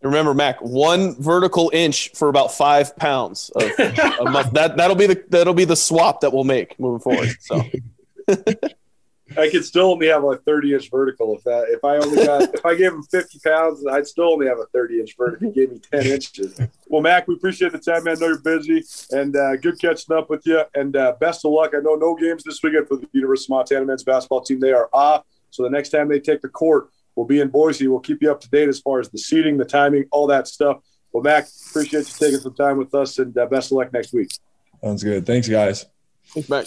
Remember, Mack, one vertical inch for about five pounds of, of that. That'll be the that'll be the swap that we'll make moving forward. So. I could still only have a 30 inch vertical if that if I only got if I gave him 50 pounds, I'd still only have a 30 inch vertical. He gave me 10 inches. Well, Mack, we appreciate the time, man. I know you're busy and uh, good catching up with you. And uh, best of luck. I know no games this weekend for the University of Montana men's basketball team. They are off. So the next time they take the court, we'll be in Boise. We'll keep you up to date as far as the seating, the timing, all that stuff. Well, Mack, appreciate you taking some time with us and uh, best of luck next week. Sounds good. Thanks, guys. Thanks, Mack.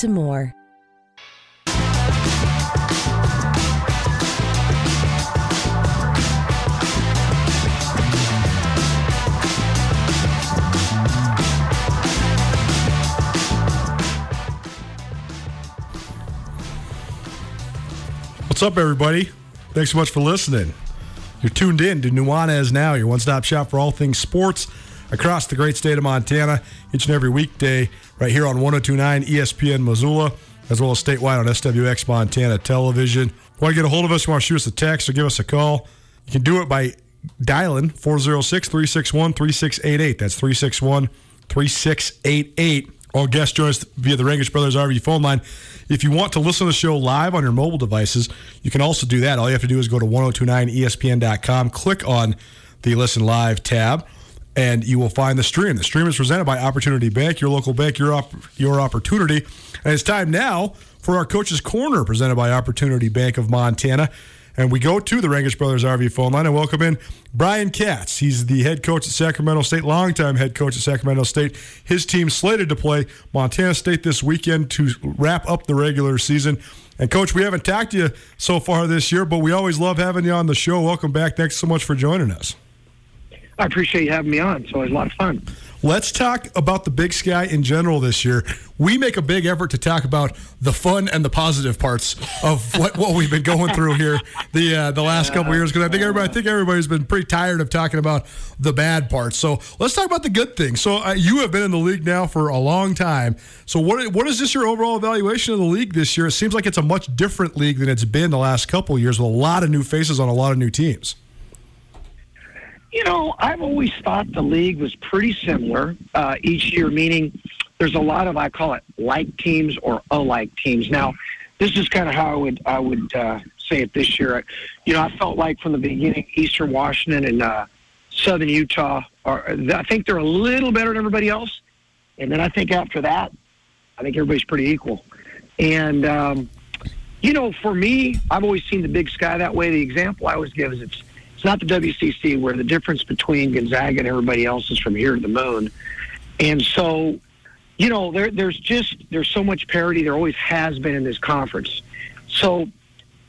to more. What's up, everybody? Thanks so much for listening. You're tuned in to Nuanez Now, your one stop shop for all things sports across the great state of Montana each and every weekday right here on 1029 ESPN Missoula, as well as statewide on SWX Montana Television. Want to get a hold of us? You want to shoot us a text or give us a call? You can do it by dialing 406 361 3688. That's 361 3688. All guests join us via the Rangitsch Brothers RV phone line. If you want to listen to the show live on your mobile devices, you can also do that. All you have to do is go to 1029ESPN.com, click on the Listen Live tab, and you will find the stream. The stream is presented by Opportunity Bank, your local bank, your op- your opportunity. And it's time now for our Coach's Corner, presented by Opportunity Bank of Montana. And we go to the Rangitsch Brothers RV phone line and welcome in Brian Katz. He's the head coach at Sacramento State, longtime head coach at Sacramento State. His team slated to play Montana State this weekend to wrap up the regular season. And coach, we haven't talked to you so far this year, but we always love having you on the show. Welcome back. Thanks so much for joining us. I appreciate you having me on. So, it's always a lot of fun. Let's talk about the Big Sky in general this year. We make a big effort to talk about the fun and the positive parts of what, what we've been going through here the uh, the last couple years because I think everybody I think everybody's been pretty tired of talking about the bad parts. So let's talk about the good things. So uh, you have been in the league now for a long time. So what what is this your overall evaluation of the league this year? It seems like it's a much different league than it's been the last couple years with a lot of new faces on a lot of new teams. You know, I've always thought the league was pretty similar uh, each year, meaning there's a lot of I call it like teams or alike teams. Now, this is kind of how I would I would uh, say it this year. You know, I felt like from the beginning, Eastern Washington and uh, Southern Utah are. I think they're a little better than everybody else, and then I think after that, I think everybody's pretty equal. And um, you know, for me, I've always seen the Big Sky that way. The example I always give is it's it's not the WCC where the difference between Gonzaga and everybody else is from here to the moon. And so, you know, there, there's just there's so much parity. There always has been in this conference. So,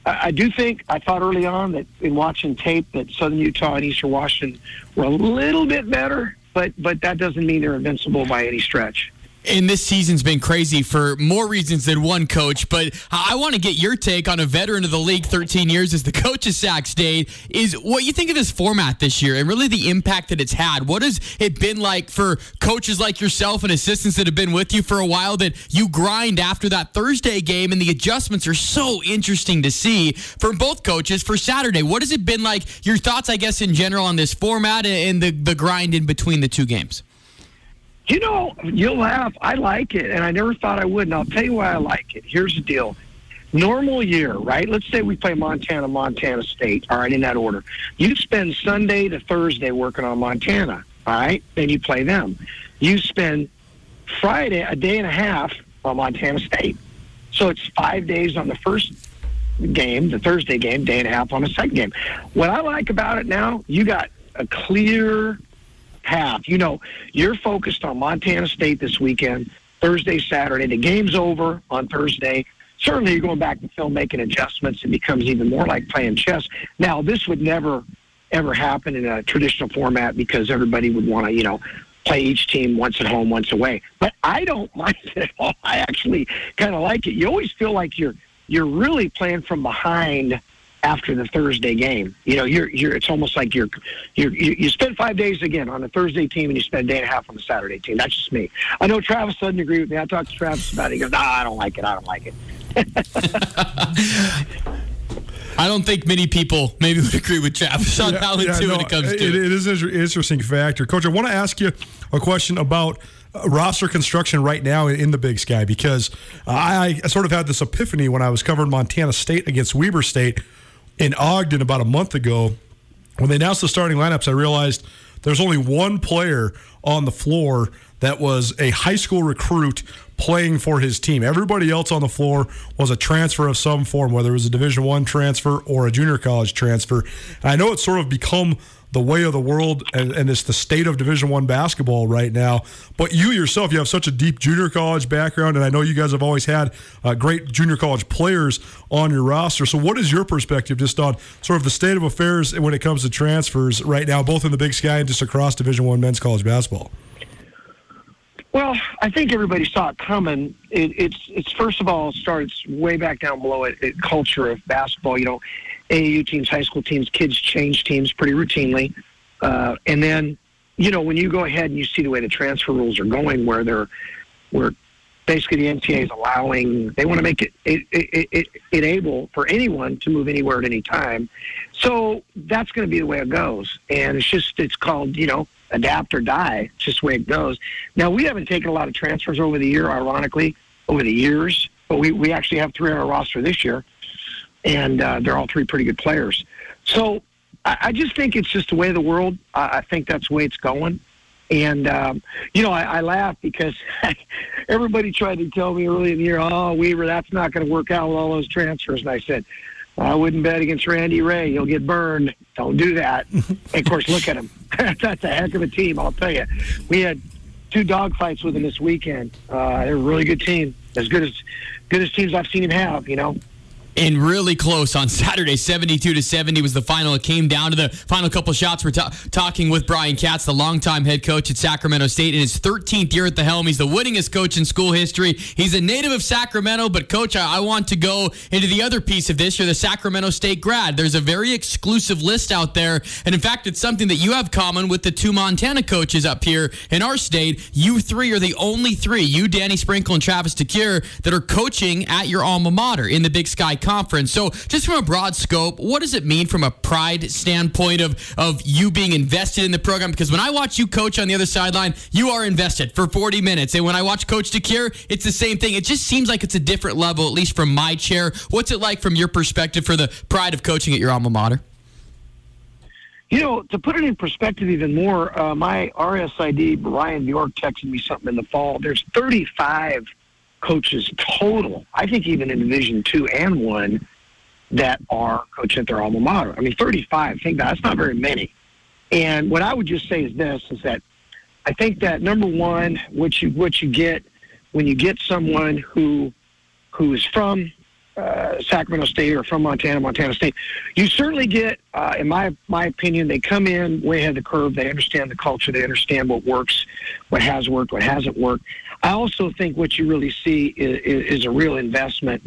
I, I do think I thought early on that in watching tape that Southern Utah and Eastern Washington were a little bit better, but but that doesn't mean they're invincible by any stretch and this season's been crazy for more reasons than one coach. But I want to get your take on a veteran of the league, 13 years as the coach of Sac State, is what you think of this format this year and really the impact that it's had. What has it been like for coaches like yourself and assistants that have been with you for a while that you grind after that Thursday game and the adjustments are so interesting to see from both coaches for Saturday? What has it been like? Your thoughts, I guess, in general on this format and the, the grind in between the two games? You know, you'll laugh. I like it, and I never thought I would. And I'll tell you why I like it. Here's the deal. Normal year, right? Let's say we play Montana, Montana State. All right, in that order. You spend Sunday to Thursday working on Montana. All right, then you play them. You spend Friday a day and a half on Montana State. So it's five days on the first game, the Thursday game, day and a half on the second game. What I like about it now, you got a clear path. You know, you're focused on Montana State this weekend, Thursday, Saturday. The game's over on Thursday. Certainly, you're going back to film, making adjustments. It becomes even more like playing chess. Now, this would never, ever happen in a traditional format because everybody would want to, you know, play each team once at home, once away. But I don't mind it at all. I actually kind of like it. You always feel like you're you're really playing from behind after the Thursday game. You know, you're you're it's almost like you're you're you, you spend five days again on the Thursday team and you spend a day and a half on the Saturday team. That's just me. I know Travis doesn't agree with me. I talked to Travis about it. He goes, "Nah, I don't like it. I don't like it." I don't think many people maybe would agree with Travis on yeah, that yeah, too no, when it comes to it. It is an interesting factor, Coach. I want to ask you a question about uh, roster construction right now in, the Big Sky because I, I, sort of had this epiphany when I was covering Montana State against Weber State in Ogden about a month ago. When they announced the starting lineups, I realized there's only one player on the floor that was a high school recruit playing for his team. Everybody else on the floor was a transfer of some form, whether it was a Division One transfer or a junior college transfer. And I know it's sort of become the way of the world and, and it's the state of division one basketball right now but you yourself you have such a deep junior college background and i know you guys have always had uh, great junior college players on your roster so what is your perspective just on sort of the state of affairs when it comes to transfers right now both in the big sky and just across division one men's college basketball well, I think everybody saw it coming. It, it's it's first of all starts way back down below it, it culture of basketball. You know, AAU teams, high school teams, kids change teams pretty routinely. Uh, and then, you know, when you go ahead and you see the way the transfer rules are going, where they're, where basically the NCAA is allowing, they want to make it, it, it, it, it able for anyone to move anywhere at any time. So that's going to be the way it goes. And it's just, it's called, you know, adapt or die. It's just the way it goes. Now, we haven't taken a lot of transfers over the year, ironically, over the years, but we, we actually have three on our roster this year and uh, they're all three pretty good players. So I, I just think it's just the way of the world. I, I think that's the way it's going. And um, you know, I, I laugh because everybody tried to tell me early in the year, "Oh, Weber, that's not going to work out with all those transfers." And I said, "I wouldn't bet against Randy Rahe; he'll get burned. Don't do that." And of course, look at him. that's a heck of a team, I'll tell you. We had two dogfights with him this weekend. Uh, they're a really good team, as good as good as teams I've seen him have. You know, and really close on Saturday. 72 to 70 was the final. It came down to the final couple shots. We're ta- talking with Brian Katz, the longtime head coach at Sacramento State in his 13th year at the helm. He's the winningest coach in school history. He's a native of Sacramento, but coach, I, I want to go into the other piece of this. You're the Sacramento State grad. There's a very exclusive list out there, and in fact, it's something that you have common with the two Montana coaches up here in our state. You three are the only three, you, Danny Sprinkle, and Travis DeCuire, that are coaching at your alma mater in the Big Sky Conference. So, just from a broad scope, what does it mean from a pride standpoint of of you being invested in the program? Because when I watch you coach on the other sideline, you are invested for 40 minutes, and when I watch Coach DeCuire, it's the same thing. It just seems like it's a different level, at least from my chair. What's it like from your perspective for the pride of coaching at your alma mater? You know, to put it in perspective even more, uh, my RSID, Ryan York, texted me something in the fall. There's 35 coaches total, I think even in Division two and one, that are coaching at their alma mater. I mean, 35, think that, that's not very many. And what I would just say is this, is that I think that number one, what you, what you get when you get someone who, who is from uh, Sacramento State or from Montana, Montana State, you certainly get, uh, in my my opinion, they come in way ahead of the curve. They understand the culture. They understand what works, what has worked, what hasn't worked. I also think what you really see is, is a real investment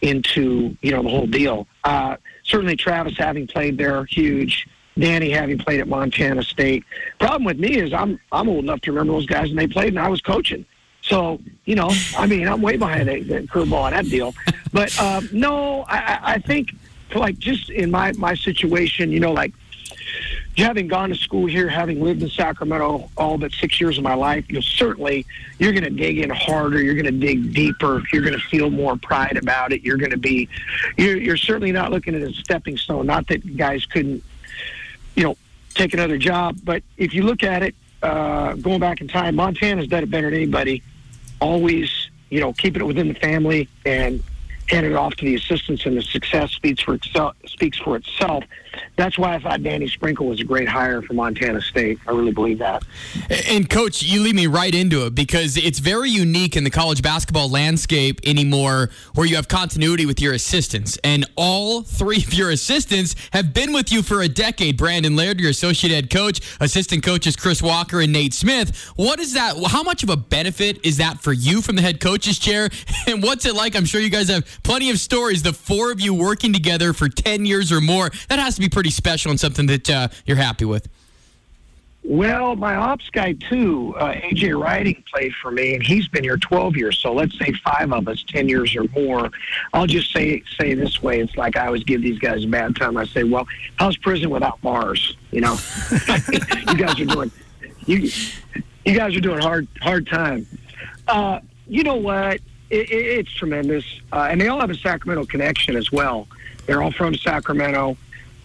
into you know the whole deal. Uh, certainly, Travis having played there, huge. Danny having played at Montana State. Problem with me is I'm I'm old enough to remember those guys and they played and I was coaching. So you know, I mean, I'm way behind the, the curveball on that deal. But um, no, I, I think like just in my my situation, you know, like having gone to school here, having lived in Sacramento all but six years of my life, you know, certainly you're going to dig in harder. You're going to dig deeper. You're going to feel more pride about it. You're going to be, you're, you're certainly not looking at a stepping stone. Not that guys couldn't, you know, take another job, but if you look at it, uh, going back in time, Montana's done it better than anybody. Always, you know, keeping it within the family and handing it off to the assistants, and the success speaks for itself. Speaks for itself. That's why I thought Danny Sprinkle was a great hire for Montana State. I really believe that. And coach, you lead me right into it because it's very unique in the college basketball landscape anymore, where you have continuity with your assistants, and all three of your assistants have been with you for a decade. Brandon Laird, your associate head coach, assistant coaches Chris Walker and Nate Smith. What is that? How much of a benefit is that for you from the head coach's chair? And what's it like? I'm sure you guys have plenty of stories. The four of you working together for 10 years or more. That has to be pretty special and something that uh, you're happy with. Well, my ops guy too, uh, AJ Writing played for me, and he's been here 12 years. So let's say five of us, 10 years or more. I'll just say say this way: it's like I always give these guys a bad time. I say, "Well, how's prison without bars?" You know, you guys are doing you you guys are doing hard hard time. Uh, you know what? It, it, it's tremendous, uh, and they all have a Sacramento connection as well. They're all from Sacramento.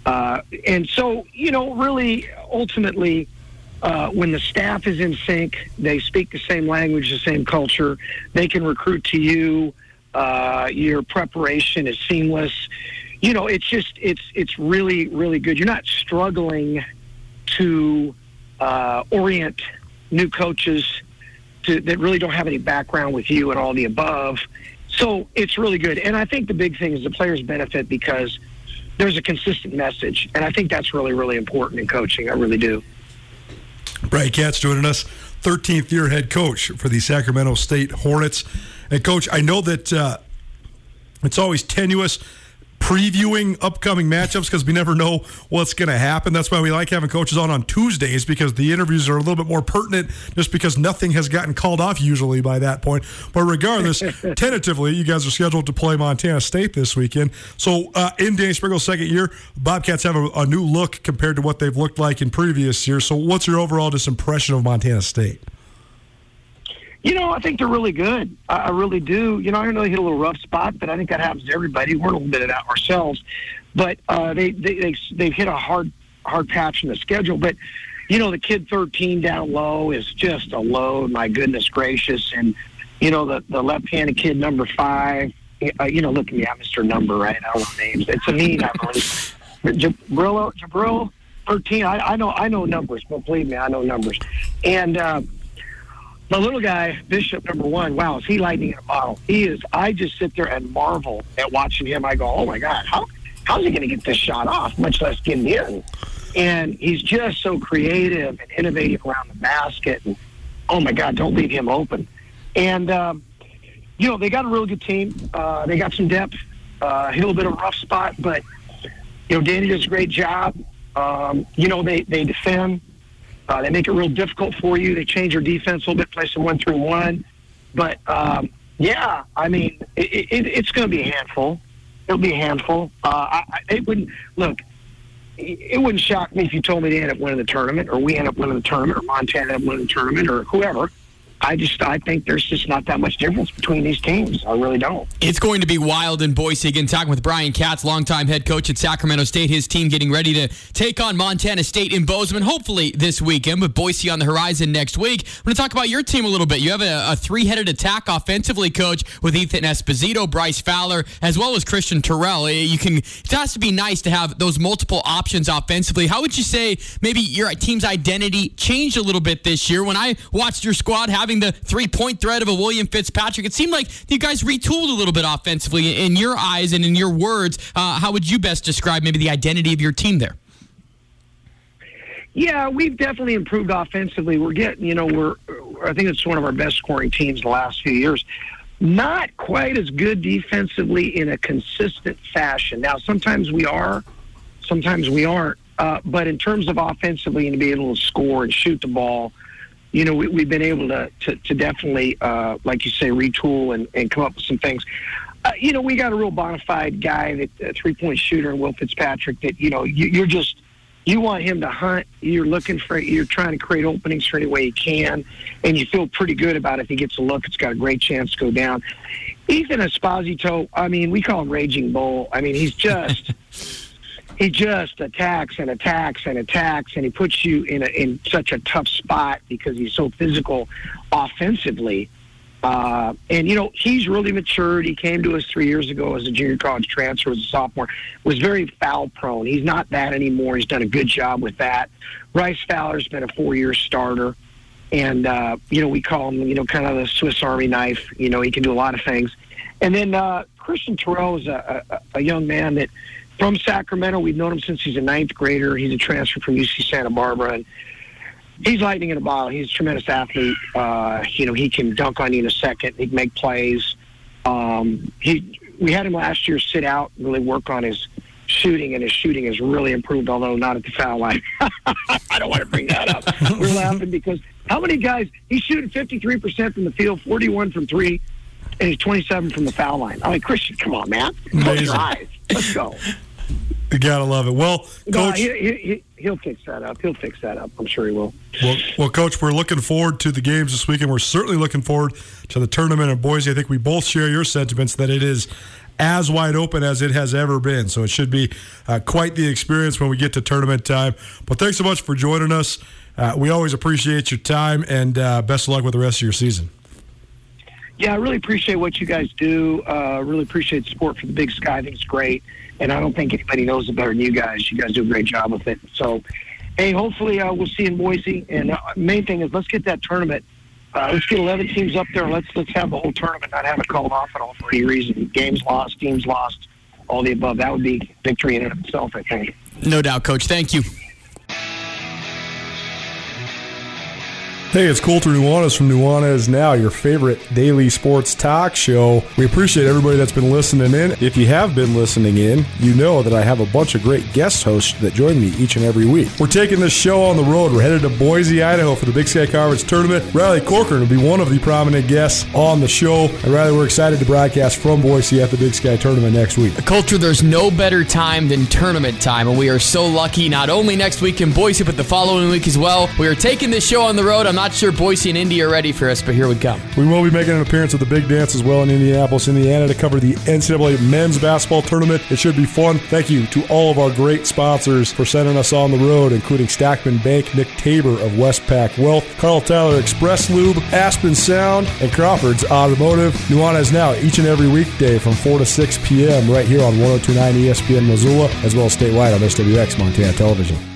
Uh, and so, you know, really, ultimately, uh, when the staff is in sync, they speak the same language, the same culture, they can recruit to you. Uh, your preparation is seamless. You know, it's just it's it's really really good. You're not struggling to uh, orient new coaches to, that really don't have any background with you and all the above. So it's really good. And I think the big thing is the players benefit because there's a consistent message. And I think that's really, really important in coaching. I really do. Brian Katz joining us, 13th year head coach for the Sacramento State Hornets. And, coach, I know that uh, it's always tenuous previewing upcoming matchups because we never know what's going to happen. That's why we like having coaches on on Tuesdays because the interviews are a little bit more pertinent just because nothing has gotten called off usually by that point. But regardless, tentatively, you guys are scheduled to play Montana State this weekend. So uh, in Danny Sprinkle's second year, Bobcats have a, a new look compared to what they've looked like in previous years. So what's your overall just impression of Montana State? You know, I think they're really good. I, I really do. You know, I know they hit a little rough spot, but I think that happens to everybody. We're a little bit of that ourselves, but uh, they, they they they've hit a hard hard patch in the schedule. But you know, the kid 13 down low is just a load. My goodness gracious, and you know the the left-handed kid number five. Uh, you know, look at me, I'm Mr. Number, right? I don't know names. It's a mean, I believe. Jabrillo, Jabril, 13. I, I know, I know numbers. But believe me, I know numbers. And uh, my little guy, Bishop number one, wow, is he lightning in a bottle? He is. I just sit there and marvel at watching him. I go, oh my God, how how's he going to get this shot off? Much less get it in. And he's just so creative and innovative around the basket. And oh my God, don't leave him open. And um, you know they got a real good team. Uh, they got some depth. Uh, a little bit of a rough spot, but you know Danny does a great job. Um, you know they they defend. Uh, they make it real difficult for you. They change your defense a little bit, play some one through one. But um, yeah, I mean, it, it, it's going to be a handful. It'll be a handful. Uh, I, it wouldn't look. It wouldn't shock me if you told me they end up winning the tournament, or we end up winning the tournament, or Montana end up winning the tournament, or whoever. I just I think there's just not that much difference between these teams. I really don't. It's going to be wild in Boise again. Talking with Brian Katz, longtime head coach at Sacramento State. His team getting ready to take on Montana State in Bozeman, hopefully this weekend, with Boise on the horizon next week. I'm going to talk about your team a little bit. You have a, a three-headed attack offensively, coach, with Ethan Esposito, Bryce Fowler, as well as Christian Terrell. Eh, you can. It has to be nice to have those multiple options offensively. How would you say maybe your team's identity changed a little bit this year? When I watched your squad having the three point threat of a William Fitzpatrick. It seemed like you guys retooled a little bit offensively in your eyes and in your words. Uh, how would you best describe maybe the identity of your team there? Yeah, we've definitely improved offensively. We're getting, you know, we're, I think it's one of our best scoring teams the last few years. Not quite as good defensively in a consistent fashion. Now, sometimes we are, sometimes we aren't. Uh, but in terms of offensively and to be able to score and shoot the ball, you know, we, have been able to, to, to definitely, uh, like you say, retool and, and come up with some things. Uh, you know, we got a real bona fide guy, that a three point shooter, Will Fitzpatrick, that, you know, you, you're just, you want him to hunt. You're looking for, you're trying to create openings for any way you can. And you feel pretty good about if he gets a look, it's got a great chance to go down. Ethan Esposito, I mean, we call him Raging Bull. I mean, he's just. he just attacks and attacks and attacks, and he puts you in a, in such a tough spot because he's so physical offensively. Uh, and you know he's really matured. He came to us three years ago as a junior college transfer, as a sophomore. Was very foul prone. He's not that anymore. He's done a good job with that. Bryce Fowler's been a four year starter, and uh, you know we call him you know kind of the Swiss Army knife. You know he can do a lot of things. And then uh, Christian Terrell is a, a, a young man that from Sacramento. We've known him since he's a ninth grader. He's a transfer from UC Santa Barbara, and he's lightning in a bottle. He's a tremendous athlete. Uh, you know, he can dunk on you in a second. He can make plays. Um, he we had him last year sit out and really work on his shooting, and his shooting has really improved, although not at the foul line. I don't want to bring that up. We're laughing because how many guys he's shooting 53% from the field, 41 from three, and he's 27 from the foul line. I mean, Christian, come on, man. Close your eyes. Let's go. You gotta love it. Well, no, coach, he, he, will fix that up. He'll fix that up. I'm sure he will. Well, well, coach, we're looking forward to the games this weekend. We're certainly looking forward to the tournament in Boise. I think we both share your sentiments that it is as wide open as it has ever been. So it should be uh, quite the experience when we get to tournament time. But thanks so much for joining us. Uh, we always appreciate your time, and uh, best of luck with the rest of your season. Yeah, I really appreciate what you guys do. Uh, really appreciate the support for the Big Sky. I think it's great and I don't think anybody knows it better than you guys. You guys do a great job with it. So, hey, hopefully uh, we'll see in Boise. And uh, main thing is let's get that tournament. Uh, let's get 11 teams up there. Let's let's have the whole tournament, not have it called off at all for any reason. Games lost, teams lost, all the above. That would be victory in and of itself, I think. No doubt, Coach. Thank you. Hey, it's Colter Nuanez from Nuanez Now, your favorite daily sports talk show. We appreciate everybody that's been listening in. If you have been listening in, you know that I have a bunch of great guest hosts that join me each and every week. We're taking this show on the road. We're headed to Boise, Idaho for the Big Sky Conference tournament. Riley Corcoran will be one of the prominent guests on the show. And Riley, we're excited to broadcast from Boise at the Big Sky tournament next week. Colter, there's no better time than tournament time. And we are so lucky not only next week in Boise, but the following week as well. We are taking this show on the road. I'm not sure Boise and Indy are ready for us, but here we come. We will be making an appearance at the big dance as well in Indianapolis, Indiana to cover the NCAA men's basketball tournament. It should be fun. Thank you to all of our great sponsors for sending us on the road, including Stockman Bank, Nick Tabor of Westpac Wealth, Karl Tyler Express Lube, Aspen Sound, and Crawford's Automotive. Nuanez Now each and every weekday from 4 to 6 p.m. right here on 1029 ESPN Missoula, as well as statewide on SWX Montana Television.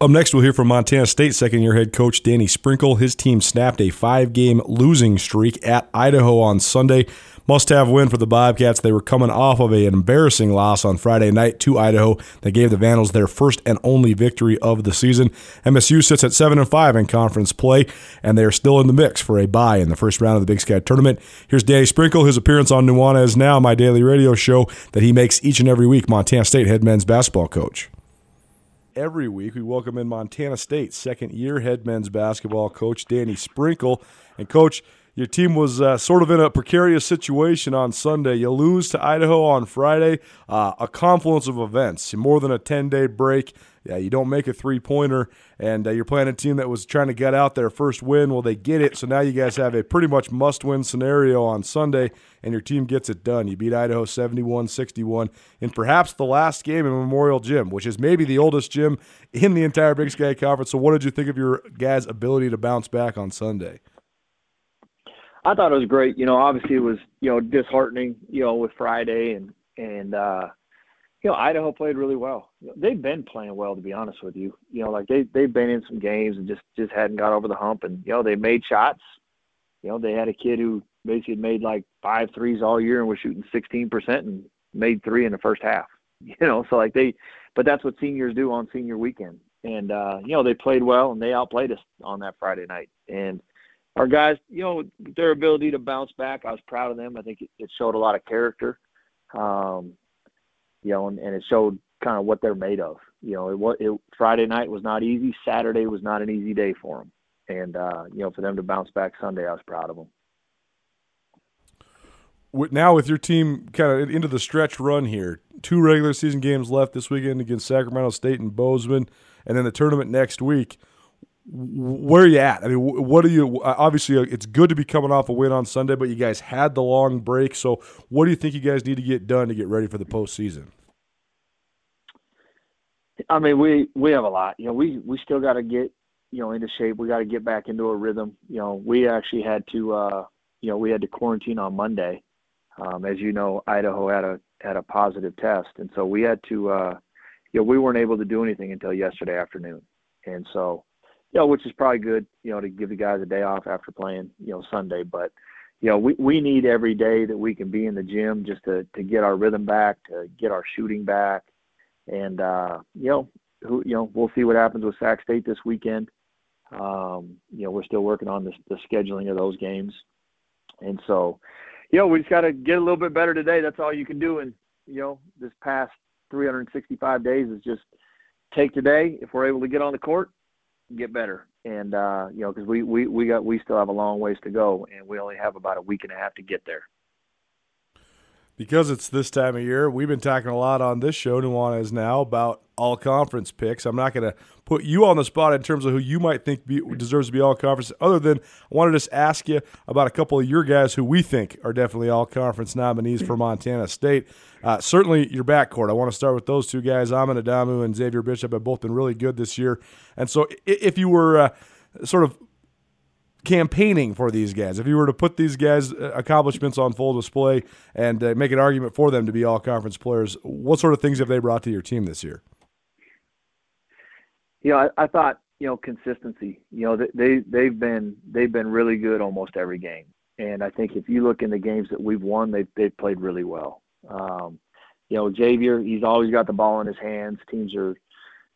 Up next, we'll hear from Montana State second year head coach Danny Sprinkle. His team snapped a five game losing streak at Idaho on Sunday. Must have win for the Bobcats. They were coming off of an embarrassing loss on Friday night to Idaho that gave the Vandals their first and only victory of the season. MSU sits at 7 and 5 in conference play, and they are still in the mix for a bye in the first round of the Big Sky tournament. Here's Danny Sprinkle, his appearance on Nuanez Now, my daily radio show that he makes each and every week, Montana State head men's basketball coach every week. We welcome in Montana State second year head men's basketball coach Danny Sprinkle. And, coach, your team was uh, sort of in a precarious situation on Sunday. You lose to Idaho on Friday, uh, a confluence of events, more than a 10 day break. Yeah, you don't make a three pointer, and uh, you're playing a team that was trying to get out their first win. Well, they get it, so now you guys have a pretty much must win scenario on Sunday, and your team gets it done. You beat Idaho 71 61 in perhaps the last game in Memorial Gym, which is maybe the oldest gym in the entire Big Sky Conference. So, what did you think of your guys' ability to bounce back on Sunday? I thought it was great. You know, obviously it was you know disheartening. You know, with Friday and and uh, you know Idaho played really well. They've been playing well, to be honest with you. You know, like they they've been in some games and just just hadn't got over the hump. And you know they made shots. You know, they had a kid who basically made like five threes all year and was shooting 16% and made three in the first half. You know, so like they, but that's what seniors do on senior weekend. And uh, you know they played well and they outplayed us on that Friday night. And our guys, you know, their ability to bounce back, I was proud of them. I think it, it showed a lot of character, um, you know, and, and it showed kind of what they're made of. You know, it, was it Friday night was not easy. Saturday was not an easy day for them, and uh, you know, for them to bounce back Sunday, I was proud of them. Now with your team kind of into the stretch run here, two regular season games left this weekend against Sacramento State and Bozeman, and then the tournament next week where are you at? I mean, what are you? Obviously, uh, it's good to be coming off a win on Sunday, but you guys had the long break. So, what do you think you guys need to get done to get ready for the postseason? I mean, we we have a lot. You know, we we still got to get you know into shape. We got to get back into a rhythm. You know, we actually had to uh, you know we had to quarantine on Monday. Um, as you know, Idaho had a had a positive test, and so we had to uh, you know we weren't able to do anything until yesterday afternoon, and so you know, which is probably good, you know, to give the guys a day off after playing, you know, Sunday. But, you know, we, we need every day that we can be in the gym just to, to get our rhythm back, to get our shooting back. And, uh, you know, who, you know, we'll see what happens with Sac State this weekend. Um, you know, we're still working on the, the scheduling of those games. And so, you know, we just got to get a little bit better today. That's all you can do. And, you know, this past 365 days is just take today. If we're able to get on the court, get better. And uh, you know, because we, we we got we still have a long ways to go, and we only have about a week and a half to get there. Because it's this time of year, we've been talking a lot on this show, Nuanez now, about all conference picks. I'm not going to put you on the spot in terms of who you might think be, deserves to be all conference. Other than I wanted to just ask you about a couple of your guys who we think are definitely all conference nominees for Montana State. Uh, certainly your backcourt. I want to start with those two guys. Amin Adamu and Xavier Bishop have both been really good this year. And so if you were uh, sort of campaigning for these guys, if you were to put these guys' uh, accomplishments on full display and uh, make an argument for them to be all conference players, what sort of things have they brought to your team this year? you know, I, I thought you know consistency. You know, they they've been they've been really good almost every game, and I think if you look in the games that we've won, they've they've played really well. Um, you know, Xavier, he's always got the ball in his hands. Teams are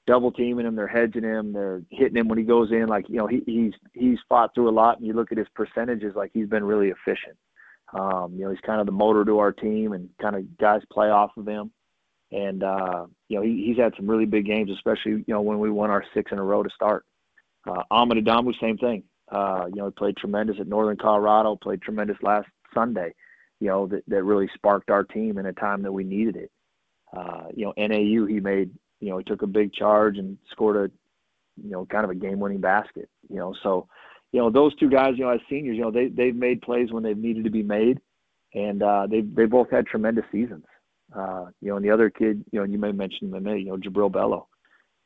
double teaming him, they're hedging him, they're hitting him when he goes in. Like you know, he, he's he's fought through a lot, and you look at his percentages, like he's been really efficient. Um, you know, he's kind of the motor to our team, and kind of guys play off of him. And uh, you know, he, he's had some really big games, especially you know when we won our six in a row to start. Uh, Amin Adamu, same thing. Uh, you know, he played tremendous at Northern Colorado. Played tremendous last Sunday. You know, that that really sparked our team in a time that we needed it. Uh, you know, NAU, he made. You know, he took a big charge and scored a, you know, kind of a game-winning basket. You know, so, you know, those two guys, you know, as seniors, you know, they they've made plays when they've needed to be made, and uh, they they both had tremendous seasons. Uh, you know, and the other kid, you know, you may mention him, you know, Jabril Bello.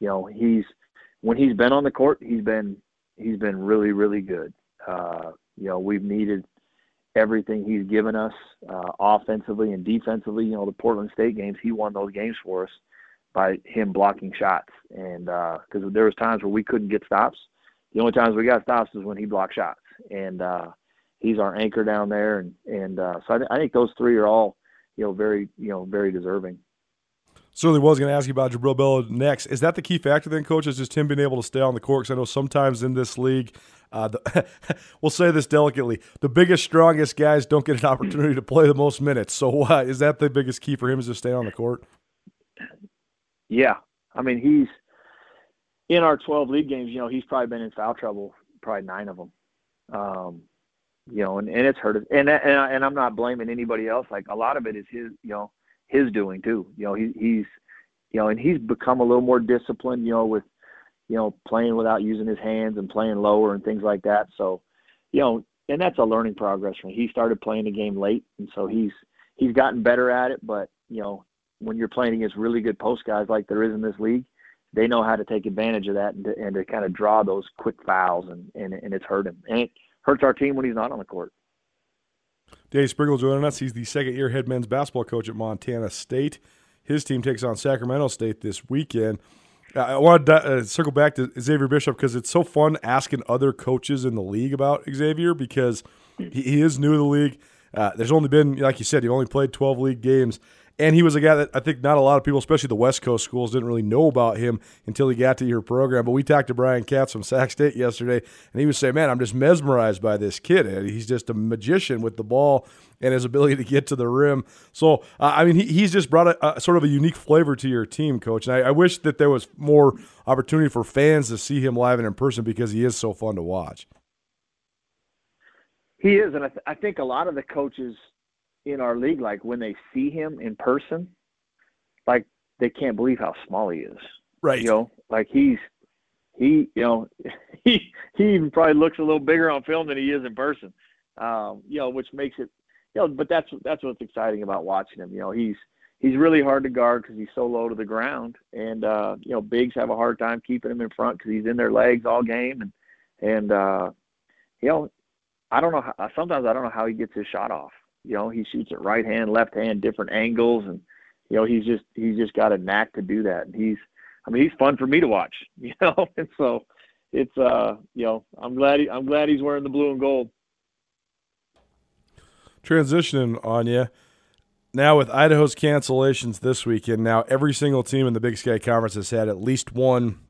You know, he's when he's been on the court, he's been he's been really really good. Uh, you know, we've needed everything he's given us uh, offensively and defensively. You know, the Portland State games, he won those games for us. By him blocking shots, and because uh, there was times where we couldn't get stops. The only times we got stops is when he blocked shots, and uh, he's our anchor down there, and and uh, so I, th- I think those three are all you know very you know very deserving. Certainly was going to ask you about Jabril Bello next. Is that the key factor then, coach? Is just him being able to stay on the court? Because I know sometimes in this league, uh, the, we'll say this delicately, the biggest, strongest guys don't get an opportunity to play the most minutes. So uh, is that the biggest key for him is to stay on the court? Yeah, I mean he's in our 12 league games. You know he's probably been in foul trouble, probably nine of them. Um, you know, and, and it's hurt. And and and I'm not blaming anybody else. Like a lot of it is his, you know, his doing too. You know, he, he's, you know, and he's become a little more disciplined. You know, with, you know, playing without using his hands and playing lower and things like that. So, you know, and that's a learning progress. He started playing the game late, and so he's he's gotten better at it. But you know, when you're playing against really good post guys like there is in this league, they know how to take advantage of that and to, and to kind of draw those quick fouls, and, and, and it's hurt him. And it hurts our team when he's not on the court. Danny Sprinkle joining us. He's the second year head men's basketball coach at Montana State. His team takes on Sacramento State this weekend. I want to uh, circle back to Xavier Bishop because it's so fun asking other coaches in the league about Xavier because he, he is new to the league. Uh, there's only been, like you said, he only played 12 league games. And he was a guy that I think not a lot of people, especially the West Coast schools, didn't really know about him until he got to your program. But we talked to Brian Katz from Sac State yesterday, and he was saying, "Man, I'm just mesmerized by this kid. He's just a magician with the ball and his ability to get to the rim." So, uh, I mean, he, he's just brought a, a, sort of a unique flavor to your team, coach. And I, I wish that there was more opportunity for fans to see him live and in person because he is so fun to watch. He is, and I, th- I think a lot of the coaches in our league, like when they see him in person, like they can't believe how small he is. Right. You know, like he's he, you know, he he even probably looks a little bigger on film than he is in person. Um, you know, which makes it, you know, but that's that's what's exciting about watching him. You know, he's he's really hard to guard because he's so low to the ground, and uh, you know, bigs have a hard time keeping him in front because he's in their legs all game, and and uh, you know, I don't know. How, sometimes I don't know how he gets his shot off. You know, he shoots it right hand, left hand, different angles, and you know he's just he's just got a knack to do that. And he's, I mean, he's fun for me to watch. You know, and so it's uh, you know, I'm glad he, I'm glad he's wearing the blue and gold. Transitioning on you. Now with Idaho's cancellations this weekend, now every single team in the Big Sky Conference has had at least one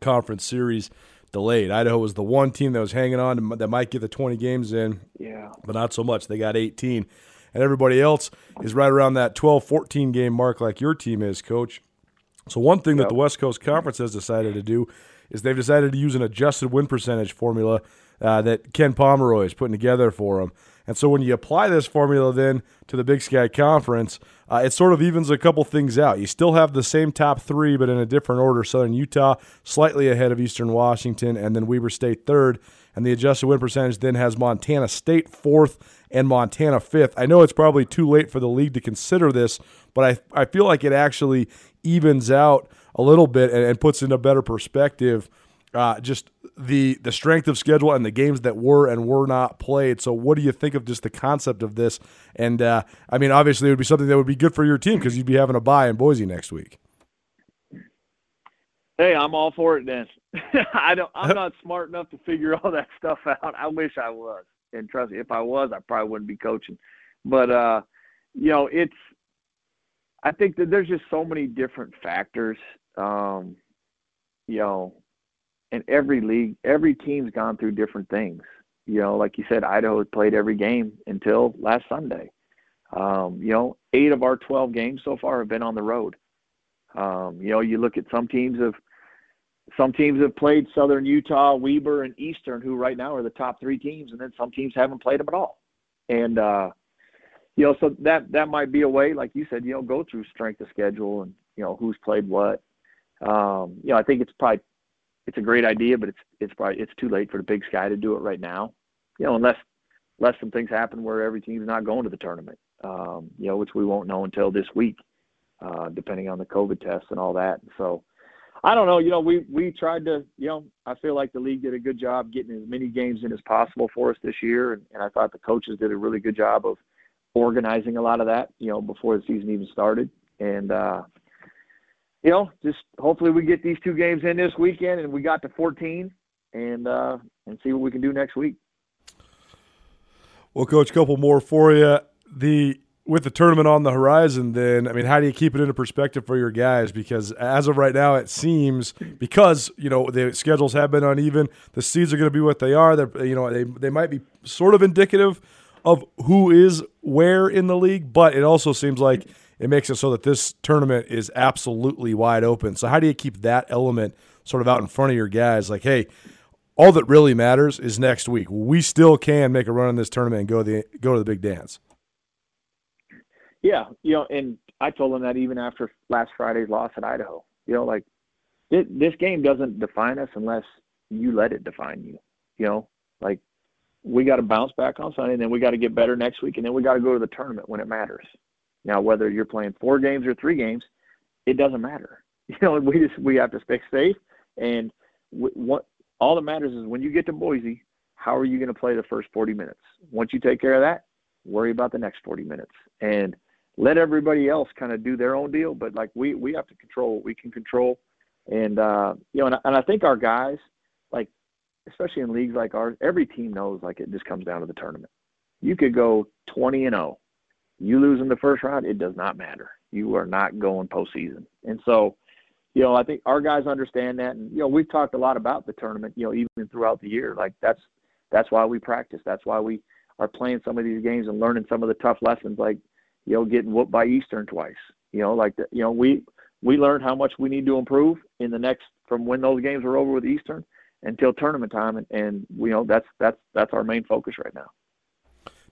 conference series delayed. Idaho was the one team that was hanging on to, that might get the 20 games in. Yeah. But not so much. They got 18. And everybody else is right around that 12, 14 game mark like your team is, coach. So one thing yep. that the West Coast Conference has decided to do is they've decided to use an adjusted win percentage formula uh, that Ken Pomeroy is putting together for them. And so when you apply this formula then to the Big Sky Conference, uh, it sort of evens a couple things out. You still have the same top three, but in a different order. Southern Utah slightly ahead of Eastern Washington, and then Weber State third. And the adjusted win percentage then has Montana State fourth and Montana fifth. I know it's probably too late for the league to consider this, but I, I feel like it actually evens out a little bit and, and puts in a better perspective uh, just the the strength of schedule and the games that were and were not played. So, what do you think of just the concept of this? And uh, I mean, obviously, it would be something that would be good for your team because you'd be having a bye in Boise next week. Hey, I'm all for it. Then I don't. I'm not smart enough to figure all that stuff out. I wish I was. And trust me, if I was, I probably wouldn't be coaching. But uh, you know, it's. I think that there's just so many different factors. Um, you know, and every league, every team's gone through different things. You know, like you said, Idaho has played every game until last Sunday. Um, you know, eight of our 12 games so far have been on the road. Um, you know, you look at some teams have some teams have played Southern Utah, Weber, and Eastern, who right now are the top three teams, and then some teams haven't played them at all. And uh, you know, so that that might be a way, like you said, you know, go through strength of schedule and you know who's played what. Um, you know, I think it's probably it's a great idea, but it's it's probably it's too late for the Big Sky to do it right now. You know, unless unless some things happen where every team's not going to the tournament. Um, you know, which we won't know until this week, uh, depending on the COVID tests and all that. So, I don't know. You know, we we tried to. You know, I feel like the league did a good job getting as many games in as possible for us this year, and, and I thought the coaches did a really good job of organizing a lot of that. You know, before the season even started, and uh, you know, just hopefully we get these two games in this weekend and we got to 14 and uh, and see what we can do next week. Well, coach, a couple more for you. The with the tournament on the horizon, then I mean, how do you keep it into perspective for your guys? Because as of right now, it seems because you know the schedules have been uneven, the seeds are going to be what they are. They're you know they they might be sort of indicative of who is where in the league, but it also seems like it makes it so that this tournament is absolutely wide open. So how do you keep that element sort of out in front of your guys? Like, hey, all that really matters is next week. We still can make a run in this tournament and go the go to the big dance. Yeah, you know, and I told them that even after last Friday's loss at Idaho. You know, like this game doesn't define us unless you let it define you. You know, like we got to bounce back on Sunday, and then we got to get better next week, and then we got to go to the tournament when it matters. Now, whether you're playing four games or three games, it doesn't matter. You know, we just we have to stay safe, and what all that matters is when you get to Boise, how are you going to play the first 40 minutes? Once you take care of that, worry about the next 40 minutes, and let everybody else kind of do their own deal. But like we we have to control what we can control, and uh, you know, and, and I think our guys like especially in leagues like ours, every team knows like it just comes down to the tournament. You could go 20 and 0. You lose in the first round, it does not matter. You are not going postseason. And so, you know, I think our guys understand that. And, you know, we've talked a lot about the tournament, you know, even throughout the year. Like that's, that's why we practice. That's why we are playing some of these games and learning some of the tough lessons, like, you know, getting whooped by Eastern twice. You know, like, the, you know, we, we learned how much we need to improve in the next, from when those games were over with Eastern until tournament time, and, and you know that's that's that's our main focus right now.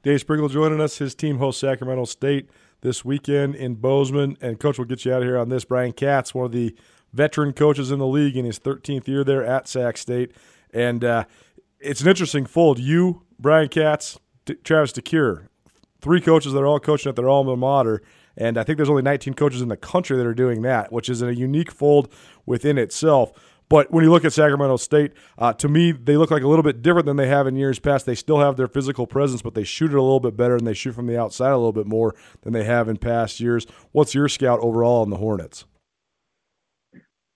Danny Sprinkle joining us. His team hosts Sacramento State this weekend in Bozeman, and coach will get you out of here on this. Brian Katz, one of the veteran coaches in the league in his 13th year there at Sac State, and uh, it's an interesting fold. You, Brian Katz, Travis DeCuire, three coaches that are all coaching at their alma mater. And I think there's only 19 coaches in the country that are doing that, which is a unique fold within itself. But when you look at Sacramento State, uh, to me, they look like a little bit different than they have in years past. They still have their physical presence, but they shoot it a little bit better and they shoot from the outside a little bit more than they have in past years. What's your scout overall on the Hornets?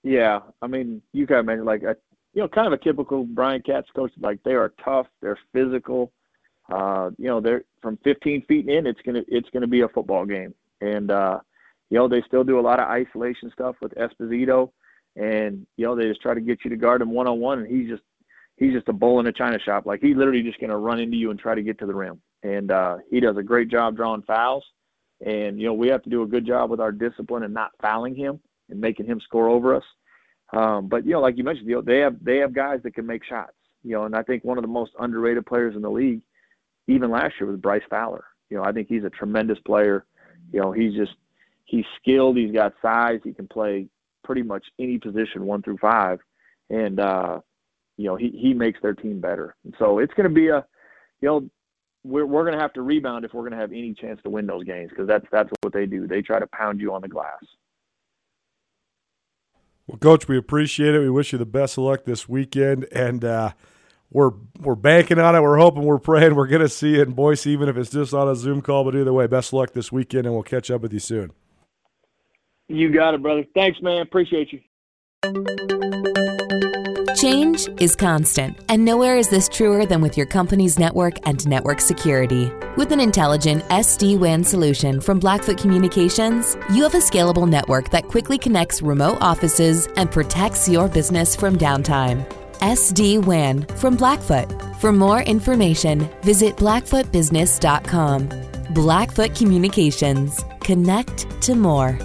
Yeah, I mean, you kind of mentioned like a, you know, kind of a typical Brian Katz coach. Like they are tough, they're physical. Uh, you know, they're from 15 feet in. It's gonna it's gonna be a football game, and uh, you know they still do a lot of isolation stuff with Esposito and you know they just try to get you to guard him one on one, and he's just he's just a bull in a china shop. Like he's literally just going to run into you and try to get to the rim, and uh, he does a great job drawing fouls. And you know we have to do a good job with our discipline and not fouling him and making him score over us. Um, but you know, like you mentioned, you know, they have they have guys that can make shots. You know, and I think one of the most underrated players in the league, even last year, was Bryce Fowler. You know, I think he's a tremendous player. You know, he's just he's skilled. He's got size. He can play pretty much any position one through five, and uh, you know he he makes their team better. And so it's going to be a, you know, we're we're going to have to rebound if we're going to have any chance to win those games because that's that's what they do. They try to pound you on the glass. Well, coach, we appreciate it. We wish you the best of luck this weekend, and uh, we're we're banking on it. We're hoping, we're praying, we're going to see it in Boise, even if it's just on a Zoom call. But either way, best of luck this weekend, and we'll catch up with you soon. You got it, brother. Thanks, man. Appreciate you. Change is constant, and nowhere is this truer than with your company's network and network security. With an intelligent SD WAN solution from Blackfoot Communications, you have a scalable network that quickly connects remote offices and protects your business from downtime. SD WAN from Blackfoot. For more information, visit blackfootbusiness.com. Blackfoot Communications. Connect to more.